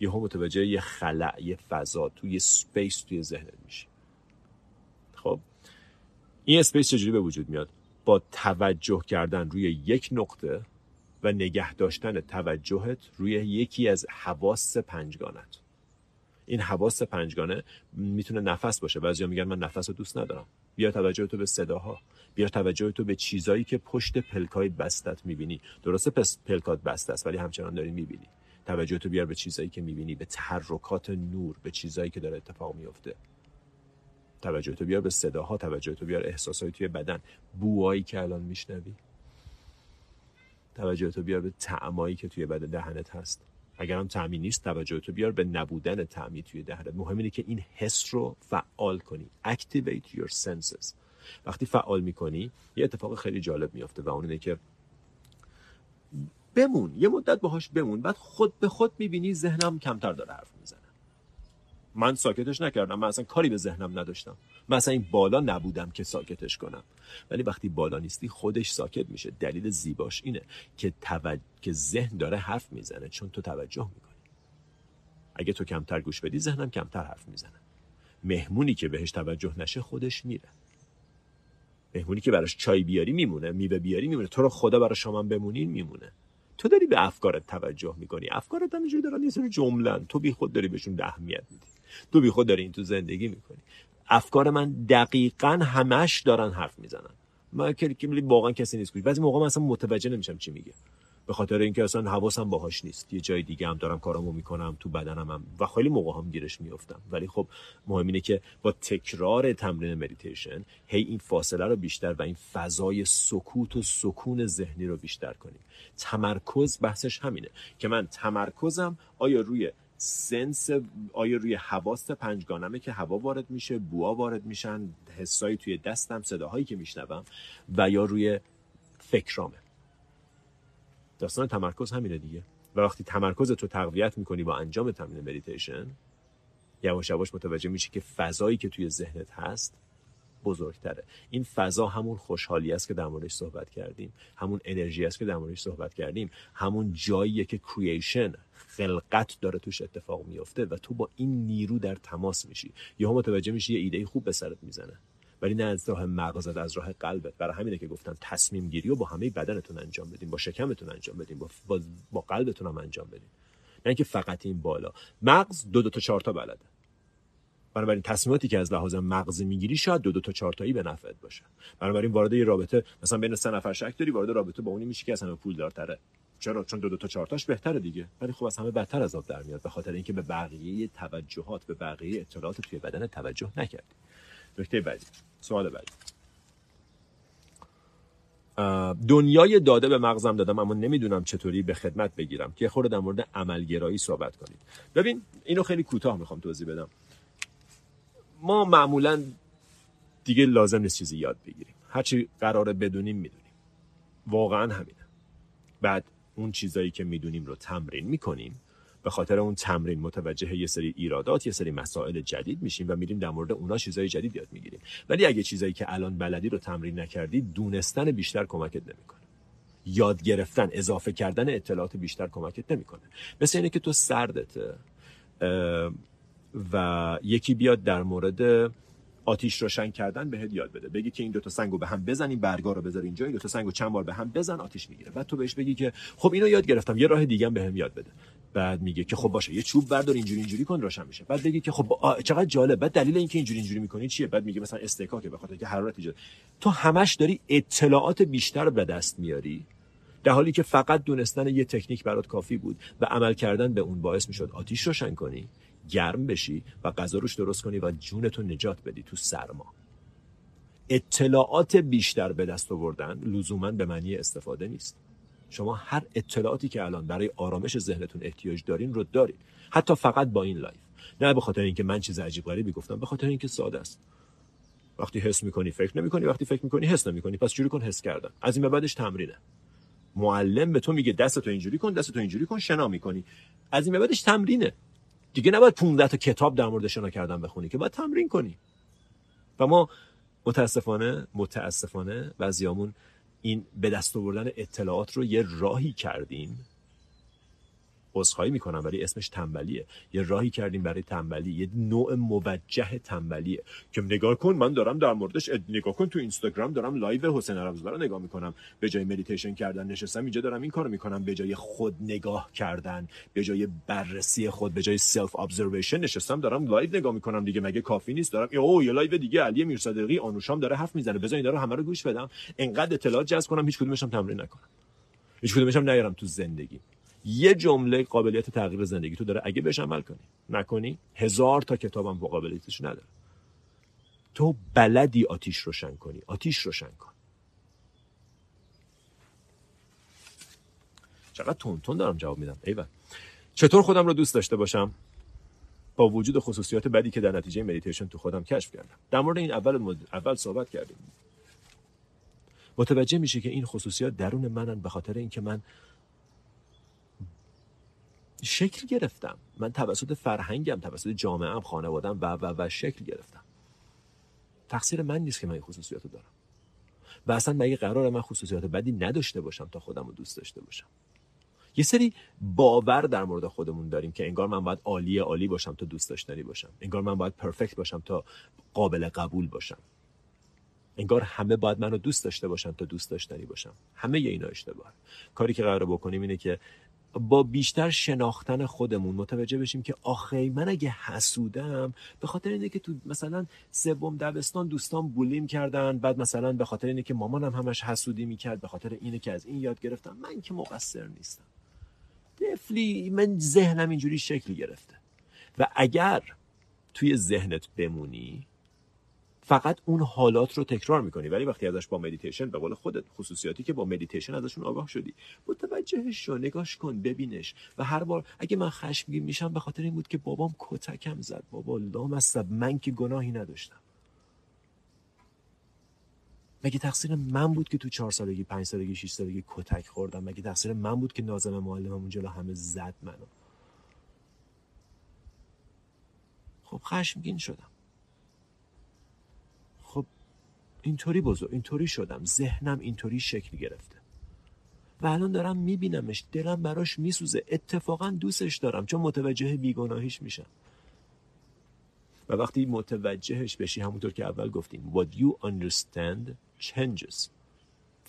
یهو متوجه یه خلأ یه فضا توی space توی ذهنت میشه خب؟ این space چجوری به وجود میاد؟ با توجه کردن روی یک نقطه و نگه داشتن توجهت روی یکی از حواس پنجگانت. این حواس پنجگانه می‌تونه نفس باشه. بعضیا میگن من نفس رو دوست ندارم. بیا توجه تو به صداها. بیا توجه تو به چیزایی که پشت پلکای بستت می‌بینی. درسته پس پلکات بسته است ولی همچنان داری می‌بینی. توجه تو بیار به چیزایی که می‌بینی به تحرکات نور به چیزایی که داره اتفاق میفته توجه تو بیار به صداها توجه تو بیار احساسایی توی بدن. بوهایی که الان میشنوی. توجه تو بیار به تعمایی که توی بدن دهنت هست. اگر هم تعمی نیست توجه تو بیار به نبودن تعمی توی دهنت مهم اینه که این حس رو فعال کنی. Activate your senses. وقتی فعال می‌کنی یه اتفاق خیلی جالب میافته و اون اینه که بمون. یه مدت باهاش بمون. بعد خود به خود می‌بینی ذهنم کمتر داره حرف من ساکتش نکردم. من اصلا کاری به ذهنم نداشتم. من اصلا این بالا نبودم که ساکتش کنم. ولی وقتی بالا نیستی خودش ساکت میشه. دلیل زیباش اینه که, توج... که ذهن داره حرف می‌زنه. چون تو توجه می‌کنی. اگه تو کمتر گوش بدی ذهنم کمتر حرف می‌زنه. مهمونی که بهش توجه نشه خودش میره. مهمونی که براش چای بیاری میمونه میوه بیاری میمونه. تو رو خدا برای شما بمونین میمونه. تو داری به افکارت توجه می‌کنی. افکارت هم اینجوری دارن یه سری جملن. تو بی خود داری بهشون اهمیت میدی. تو بی خود داری این تو زندگی می‌کنی. افکار من دقیقا همش دارن حرف می‌زنن. من که واقعا کسی نیست بعضی موقع من اصلا متوجه نمیشم چی میگه. به خاطر اینکه اصلا حواسم باهاش نیست. یه جای دیگه هم دارم کارامو می‌کنم تو بدنم هم. و خیلی موقع هم گیرش میفتم ولی خب مهم اینه که با تکرار تمرین مدیتیشن هی این فاصله رو بیشتر و این فضای سکوت و سکون ذهنی رو بیشتر کنیم. تمرکز بحثش همینه. که من تمرکزم آیا روی sense آیا روی حواس پنجگانمه که هوا وارد میشه بوها وارد میشن حسایی توی دستم صداهایی که میشنوم و یا روی فکرامه. داستان تمرکز همینه دیگه. و وقتی تمرکز تو تقویت می‌کنی با انجام تمرین مدیتیشن یواش یواش متوجه میشی که فضایی که توی ذهنت هست بزرگتره. این فضا همون خوشحالی است که در موردش صحبت کردیم. همون انرژی است که در موردش صحبت کردیم. همون جاییه که creation خلقت داره توش اتفاق میفته و تو با این نیرو در تماس میشی. یا متوجه میشی یه ایده خوب به سرت می‌زنه. ولی نه از راه مغزت از راه قلبت. برای همینه که گفتم تصمیم گیری رو با همه بدنتون انجام بدین با شکمتون انجام بدین با, با, با قلبتون هم انجام بدین. نه اینکه فقط این بالا. مغز دو دو تا چهار تا بلده. بنابراین تصمیماتی که از لحاظ مغزی می‌گیری شاید دو دو تا چهار تایی به نفعت باشه. بنابراین وارد یه رابطه مثلا بین سه نفر شک داری وارد رابطه با اونی میشی که از همه پول دارتره. چرا؟ چون دو دو تا چهار تاش بهتره دیگه. ولی خب از همه بدتر از آب در میاد به خاطر اینکه به بقیه توجهات به بقیه اطلاعات توی بدن توجه نکردی. نکته بعدی سوال بعدی. دنیای داده به مغزم دادم اما نمی‌دونم چطوری به خدمت بگیرم که خورده در مورد عملگرایی صحبت کنید ببین اینو خیلی کوتاه می‌خوام توضیح بدم. ما معمولا دیگه لازم نیست چیزی یاد بگیریم. هرچی قراره بدونیم می‌دونیم. واقعا همینه. بعد اون چیزایی که می‌دونیم رو تمرین می‌کنیم به خاطر اون تمرین متوجه یه سری ایرادات یه سری مسائل جدید میشیم و میریم در مورد اونا چیزای جدید یاد می‌گیریم. ولی اگه چیزایی که الان بلدی رو تمرین نکردی دونستن بیشتر کمکت نمی‌کنه. یاد گرفتن اضافه کردن اطلاعات بیشتر کمکت نمی‌کنه. مثل اینه که تو سردته و یکی بیاد در مورد آتیش روشن کردن بهت یاد بده. بگی که این دو تا سنگو به هم بزن این برگا رو بذار اینجا این دو تا سنگو چند بار به هم بزن آتیش می‌گیره. بعد تو بهش بگی که خب اینو یاد گرفتم یه راه دیگه هم بهم یاد بده. بعد میگه که خب باشه یه چوب بردار اینجوری اینجوری کن روشن میشه. بعد بگی که خب چقدر جالب. بعد دلیل اینکه اینجوری اینجوری می‌کنی چیه؟ بعد میگه مثلا استکاکه به خاطر که حرارت ایجاد. تو همش داری اطلاعات بیشتر به دست میاری. در حالی که فقط دونستن یه تکنیک برات کافی بود و عمل کردن به اون باعث می‌شد آتیش روشن کنی. گرم بشی و غذا روش درست کنی و جونتو نجات بدی تو سرما. اطلاعات بیشتر به دست آوردن لزوما به معنی استفاده نیست. شما هر اطلاعاتی که الان برای آرامش ذهنتون احتیاج دارین رو دارین. حتی فقط با این live. نه به خاطر اینکه من چیز عجیب غریبی گفتم به خاطر اینکه ساده است. وقتی حس می‌کنی فکر نمی‌کنی وقتی فکر می‌کنی حس نمی‌کنی. پس شروع کن حس کردن. از این به بعدش تمرینه. معلم به تو میگه دستتو اینجوری کن دستتو اینجوری کن شنا می‌کنی. از این به بعدش تمرینه. دیگه نباید 15 تا کتاب در مورد شنا کردن بخونی که باید تمرین کنی. و ما متاسفانه متاسفانه بعضیامون این به دست آوردن اطلاعات رو یه راهی کردیم عذرخواهی می‌کنم ولی اسمش تنبلیه. یه راهی کردیم برای تنبلی یه نوع موجه تنبلیه. که نگاه کن من دارم در موردش نگاه کن تو اینستاگرام دارم live حسین عربزاده رو نگاه می‌کنم. به جای مدیتیشن کردن نشستم اینجا دارم این کارو می‌کنم. به جای خود نگاه کردن به جای بررسی خود به جای self observation نشستم دارم live نگاه می‌کنم. دیگه مگه کافی نیست؟ دارم او یه live دیگه علی میرصادقی آنوشام داره حرف می‌زنه. بذار اینا رو همه رو گوش بدم. انقدر اطلاعات جذب کنم هیچ کدومش هم تمرین نکنم. هیچ کدومش هم نیارم تو زندگی. یه جمله قابلیت تغییر زندگی تو داره. اگه بهش عمل کنی. نکنی. هزار تا کتابم با قابلیتش نداره. تو بلدی آتیش روشن کنی. آتیش روشن کن. چقدر تند تند دارم جواب میدم. ایول. چطور خودم رو دوست داشته باشم؟ با وجود خصوصیات بدی که در نتیجه مدیتیشن تو خودم کشف کردم. در مورد این اول مد... اول صحبت کردیم. متوجه میشه که این خصوصیات درون منن به خاطر اینکه من شکل گرفتم. من توسط فرهنگم توسط جامعهم خانوادم و و و شکل گرفتم. تقصیر من نیست که من این خصوصیات رو دارم. و اصلا مگه قرار من خصوصیات بدی نداشته باشم تا خودم رو دوست داشته باشم؟ یه سری باور در مورد خودمون داریم که انگار من باید عالی عالی باشم تا دوست داشتنی باشم. انگار من باید پرفکت باشم تا قابل قبول باشم. انگار همه باید منو دوست داشته باشن تا دوست داشتنی باشم. همه اینا اشتباه کاری که قرار بکنیم اینه که با بیشتر شناختن خودمون متوجه بشیم که آخه من اگه حسودم به خاطر اینه که تو مثلا سوم دبستان دوستان بولیم کردن بعد مثلا به خاطر اینه که مامانم همش حسودی می‌کرد به خاطر اینه که از این یاد گرفتم. من که مقصر نیستم. دفلی من ذهنم اینجوری شکل گرفته. و اگر توی ذهنت بمونی فقط اون حالات رو تکرار می‌کنی. ولی وقتی ازش با مدیتیشن به قول خودت خصوصیاتی که با مدیتیشن ازشون آگاه شدی متوجهش شو نگاش کن ببینش. و هر بار اگه من خشمگین میشم به خاطر این بود که بابام کتکم زد. بابا لام از من که گناهی نداشتم. مگه تقصیر من بود که تو چهار سالگی پنج سالگی شش سالگی کتک خوردم؟ مگه تقصیر من بود که ناظم معلمم جلو همه زد منو؟ خب خشمگین شدم. اینطوری بزرگ اینطوری شدم. ذهنم اینطوری شکل گرفته. و الان دارم میبینمش. دلم براش میسوزه. اتفاقا دوستش دارم چون متوجه بیگناهیش میشم. و وقتی متوجهش بشی همونطور که اول گفتیم what you understand changes.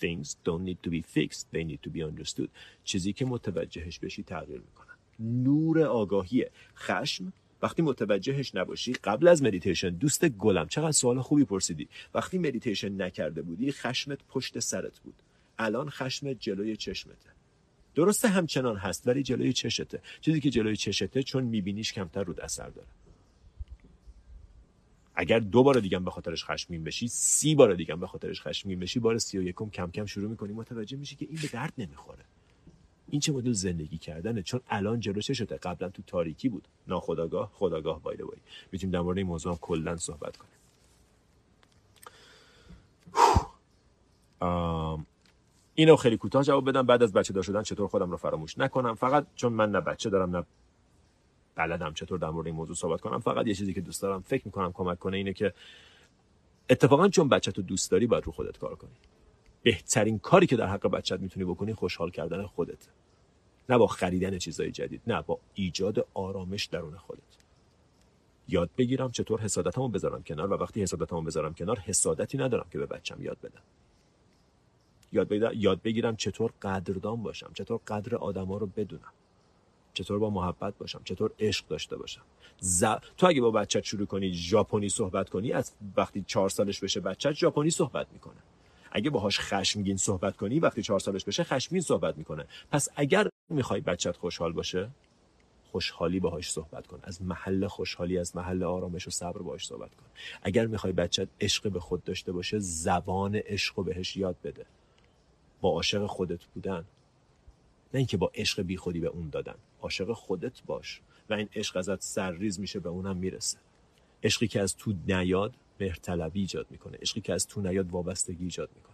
Things don't need to be fixed. They need to be understood. چیزی که متوجهش بشی تغییر می‌کنن نور آگاهیه. خشم وقتی متوجهش نباشی قبل از مدیتیشن دوست گلم چقدر سوال خوبی پرسیدی. وقتی مدیتیشن نکرده بودی خشمت پشت سرت بود. الان خشمت جلوی چشمته. درسته همچنان هست ولی جلوی چشته. چیزی که جلوی چشته چون میبینیش کمتر روت اثر داره. اگر دو بار دیگه به خاطرش خشمگین بشی سی بار دیگه به خاطرش خشمگین بشی بار سی و یکم کم کم شروع می‌کنی. متوجه میشی که این به درد نمی‌خوره. این چه مدل زندگی کردنه؟ چون الان جلو چه شده؟ قبلا تو تاریکی بود. ناخداگاه خداگاه بایده بای می‌تونیم در مورد این موضوع کلا صحبت کنیم. اینو خیلی کوتاه جواب بدم. بعد از بچه دار شدن چطور خودم رو فراموش نکنم. فقط چون من نه بچه دارم نه بلدم چطور در مورد این موضوع صحبت کنم فقط یه چیزی که دوست دارم فکر می‌کنم کمک کنه اینه که اتفاقا چون بچه تو دوست داری باید رو خودت کار کنی. بهترین کاری که در حق بچت می‌تونی بکنی خوشحال کردن خودت. نه با خریدن چیزای جدید نه با ایجاد آرامش درون خودت. یاد بگیرم چطور حسادتمو بذارم کنار و وقتی حسادتمو بذارم کنار حسادتی ندارم که به بچم یاد بدم. یاد, یاد بگیرم چطور قدردان باشم چطور قدر آدما رو بدونم چطور با محبت باشم چطور عشق داشته باشم. ز... تو اگه با بچت شروع کنی ژاپنی صحبت کنی از وقتی چهار سالش بشه بچت ژاپنی صحبت می‌کنه. اگه باهاش خشمگین صحبت کنی وقتی چهار سالش بشه خشمگین صحبت می‌کنه. پس اگر می‌خوای بچت خوشحال باشه خوشحالی باهاش صحبت کن. از محل خوشحالی از محل آرامش و صبر باهاش صحبت کن. اگر می‌خوای بچت عشق به خود داشته باشه زبان عشق رو بهش یاد بده. با عاشق خودت بودن. نه اینکه با عشق بی خودی به اون دادن. عاشق خودت باش. و این عشق ازت سرریز میشه به اونم می‌رسه. عشقی که از تو نیاد مهرطلبی ایجاد می‌کنه. عشقی که از تو نیاد وابستگی ایجاد می‌کنه.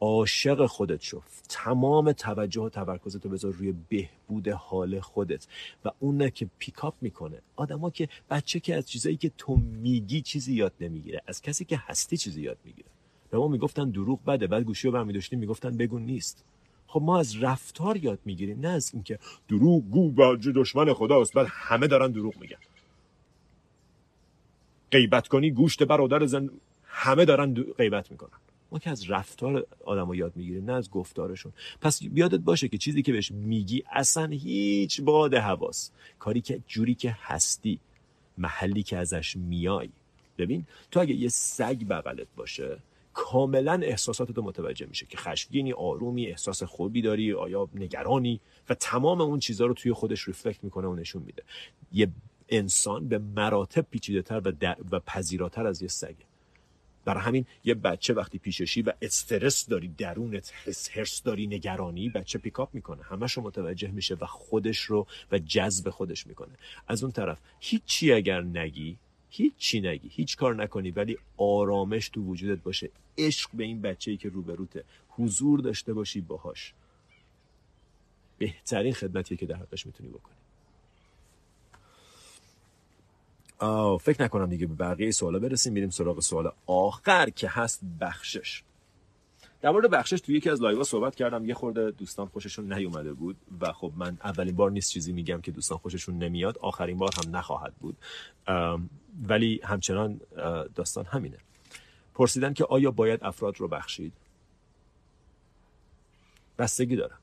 عاشق خودت شو. تمام توجه و تمرکزتو بذار روی بهبود حال خودت. و اونه که پیکاپ می‌کنه. آدما که بچه که از چیزایی که تو میگی چیزی یاد نمی‌گیره. از کسی که هستی چیزی یاد می‌گیره. به ما می‌گفتن دروغ بده. بعد گوشی رو برمیداشتیم می‌گفتن بگو نیست. خب ما از رفتار یاد می‌گیریم. نه از اینکه دروغ گو دشمن خداست. بعد همه دارن دروغ میگن. غیبت کنی گوشت برادر زن همه دارن غیبت می‌کنن. ما که از رفتار آدم یاد می‌گیریم نه از گفتارشون. پس بیادت باشه که چیزی که بهش میگی اصلا هیچ باد حواس کاری که جوری که هستی محلی که ازش میای. ببین تو اگه یه سگ بغلت باشه کاملا احساساتت متوجه میشه که خشمگینی آرومی احساس خوبی داری آیا نگرانی؟ و تمام اون چیزها رو توی خودش ریفلکت می‌کنه و نشون میده. یه انسان به مراتب پیچیده تر و, و پذیراتر از یه سگه برای همین یه بچه وقتی پیششی و استرس داری درونت حس داری نگرانی بچه پیکاپ می‌کنه. همش رو متوجه میشه و خودش رو و جذب خودش می‌کنه. از اون طرف هیچی اگر نگی هیچی نگی هیچ کار نکنی ولی آرامش تو وجودت باشه. عشق به این بچه ای که روبروته. حضور داشته باشی باهاش. بهترین خدمتیه که در حقش می‌تونی بکنی. آه فکر نکنم دیگه به بقیه سوالا برسیم میریم سراغ سوال آخر که هست بخشش. در مورد بخشش توی یکی از لایوها صحبت کردم یه خورده دوستان خوششون نیومده بود و خب من اولین بار نیست چیزی میگم که دوستان خوششون نمیاد آخرین بار هم نخواهد بود. ولی همچنان داستان همینه. پرسیدن که آیا باید افراد رو بخشید؟ بستگی داره.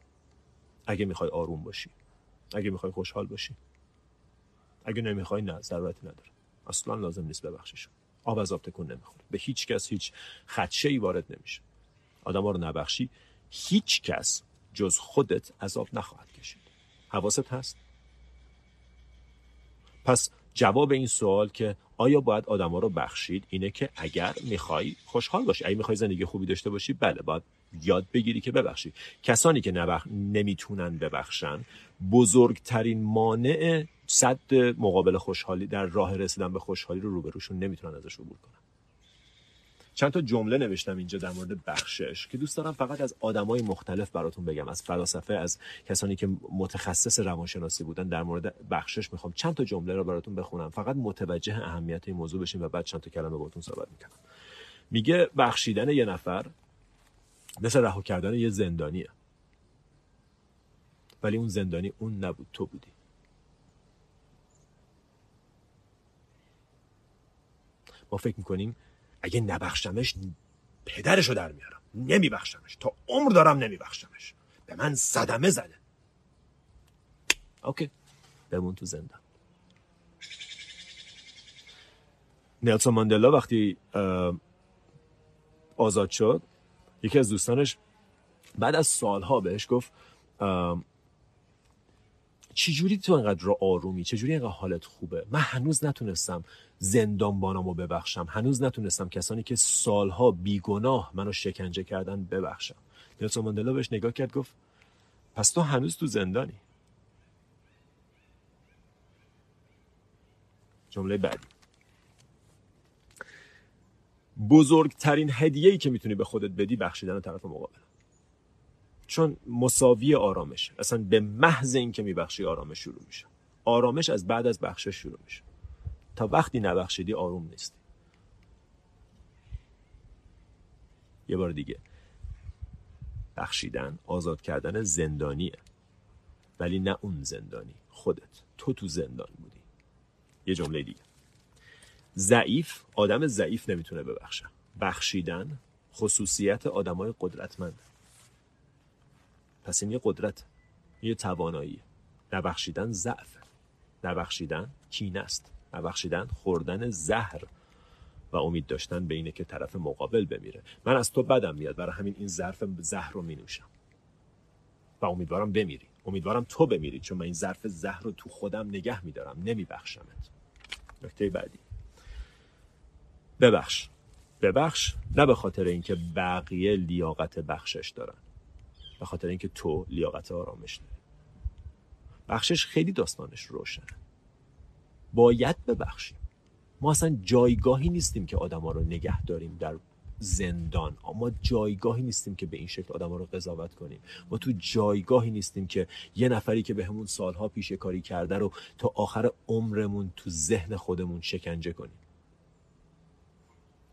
اگه می‌خوای آروم باشی اگه می‌خوای خوشحال باشی. اگه نمی‌خوای نه ضرورتی نداره. اصلا لازم نیست ببخشیش. آب از آب تکون نمی‌خوره. به هیچ کس هیچ خدشه ای وارد نمیشه. آدم ها رو نبخشی هیچ کس جز خودت عذاب نخواهد کشید. حواست هست؟ پس جواب این سوال که آیا باید آدما رو بخشید اینه که اگر می‌خوای خوشحال باشی. اگه می‌خوای زندگی خوبی داشته باشی بله باید یاد بگیری که ببخشی. کسانی که نبخ... نمی‌تونن ببخشن بزرگترین مانع صد مقابل خوشحالی در راه رسیدن به خوشحالی رو روبروشون نمی‌تونن ازش عبور کنن. چند تا جمله نوشتم اینجا در مورد بخشش که دوست دارم فقط از آدمای مختلف براتون بگم از فلاسفه از کسانی که متخصص روانشناسی بودن در مورد بخشش می‌خوام چند تا جمله رو براتون بخونم. فقط متوجه اهمیت این موضوع بشین و بعد چند تا کلمه باهاتون صحبت می‌کنم. میگه بخشیدن یه نفر مثل رها کردن یه زندانیه. ولی اون زندانی اون نبود تو بودی. ما فکر می‌کنیم اگه نبخشمش پدرشو در میارم. نمیبخشمش. تا عمر دارم نمیبخشمش. به من صدمه زده اوکی. بمون تو زندان. نیلسون ماندلا وقتی آزاد شد یکی از دوستانش بعد از سالها بهش گفت چجوری تو انقدر رو آرومی؟ چجوری انقدر حالت خوبه؟ من هنوز نتونستم زندانبانامو ببخشم. هنوز نتونستم کسانی که سالها بیگناه منو شکنجه کردن ببخشم. نلسون ماندلا بهش نگاه کرد گفت پس تو هنوز تو زندانی؟ جمله بعدی. بزرگترین هدیه ای که می‌تونی به خودت بدی بخشیدن طرف مقابل. چون مساوی آرامش. اصلا به محض اینکه میبخشی آرامش شروع میشه. آرامش از بعد از بخشش شروع میشه. تا وقتی نبخشیدی آروم نیستی. یه بار دیگه. بخشیدن آزاد کردن زندانیه. ولی نه اون زندانی خودت. تو تو زندان بودی. یه جمله دیگه. ضعیف آدم ضعیف نمی‌تونه ببخشه. بخشیدن خصوصیت آدمای قدرتمند پس این یه قدرت. یه توانایی. نبخشیدن ضعف. نبخشیدن کینه است. نبخشیدن خوردن زهر. و امید داشتن به اینه که طرف مقابل بمیره. من از تو بدم میاد. برای همین این ظرف زهر رو می نوشم و امیدوارم بمیری. امیدوارم تو بمیری. چون من این ظرف زهر رو تو خودم نگه میدارم. نمیبخشمت. نکته بعدی. ببخش. ببخش. نه به خاطر اینکه بقیه لیاقت بخشش دارن. به خاطر اینکه تو لیاقت آرامش داری. بخشش خیلی داستانش روشنه. باید ببخشیم. ما اصلا جایگاهی نیستیم که آدما رو نگه داریم در زندان. ما جایگاهی نیستیم که به این شکل آدم رو قضاوت کنیم. ما تو جایگاهی نیستیم که یه نفری که به همون سالها پیش کاری کرده رو تا آخر عمرمون تو ذهن خودمون شکنجه کنیم.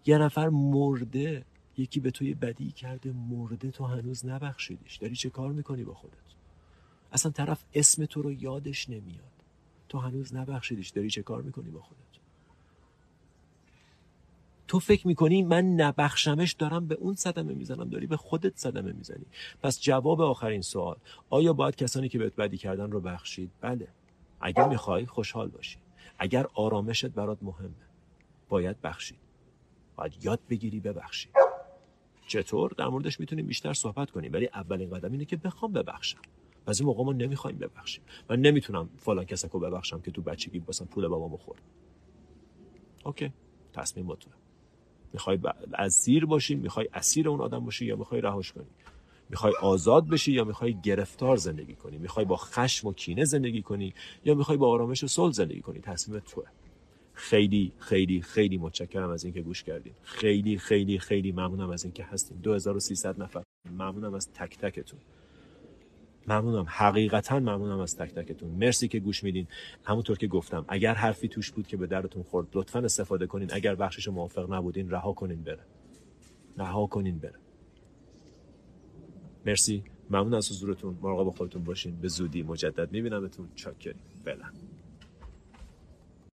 یه نفر مرده یکی به توی بدی کرده مرده تو هنوز نبخشیدیش داری چه کار می‌کنی با خودت؟ اصلا طرف اسم تو رو یادش نمیاد. تو هنوز نبخشیدیش داری چه کار می‌کنی با خودت؟ تو فکر می‌کنی من نبخشمش دارم به اون صدمه می‌زنم. داری به خودت صدمه می‌زنی. پس جواب آخرین سوال آیا باید کسانی که بهت بدی کردن رو بخشید؟ بله. اگر می‌خوای خوشحال باشی. اگر آرامشت برات مهمه باید بخشید باید یاد بگیری ببخشی. چطور در موردش می‌تونیم بیشتر صحبت کنیم؟ ولی اولین قدم اینه که بخوام ببخشم. از این موقع ما نمی‌خوایم ببخشیم. من نمی‌تونم فلان کسکو ببخشم که تو بچگی باسم پول بابامو خورد. اوکی. تصمیم با تو می‌خوای از زیر باشی می‌خوای اسیر اون آدم باشی یا می‌خوای رهاش کنی؟ می‌خوای آزاد بشی یا می‌خوای گرفتار زندگی کنی؟ می‌خوای با خشم و کینه زندگی کنی یا می‌خوای با آرامش و صلح زندگی کنی؟ تصمیم توه. خیلی خیلی خیلی متشکرم از اینکه گوش کردین. خیلی خیلی خیلی ممنونم از اینکه هستین. 2300 نفر. ممنونم از تک تکتون. ممنونم. حقیقتا ممنونم از تک تکتون. مرسی که گوش میدین. همونطور که گفتم اگر حرفی توش بود که به درتون خورد لطفا استفاده کنین. اگر بخشش موافق نبودین رها کنین بره. رها کنین بره. مرسی. ممنون از حضورتون. مراقب خودتون باشین. به زودی مجدد میبینمتون. چاکرین فعلا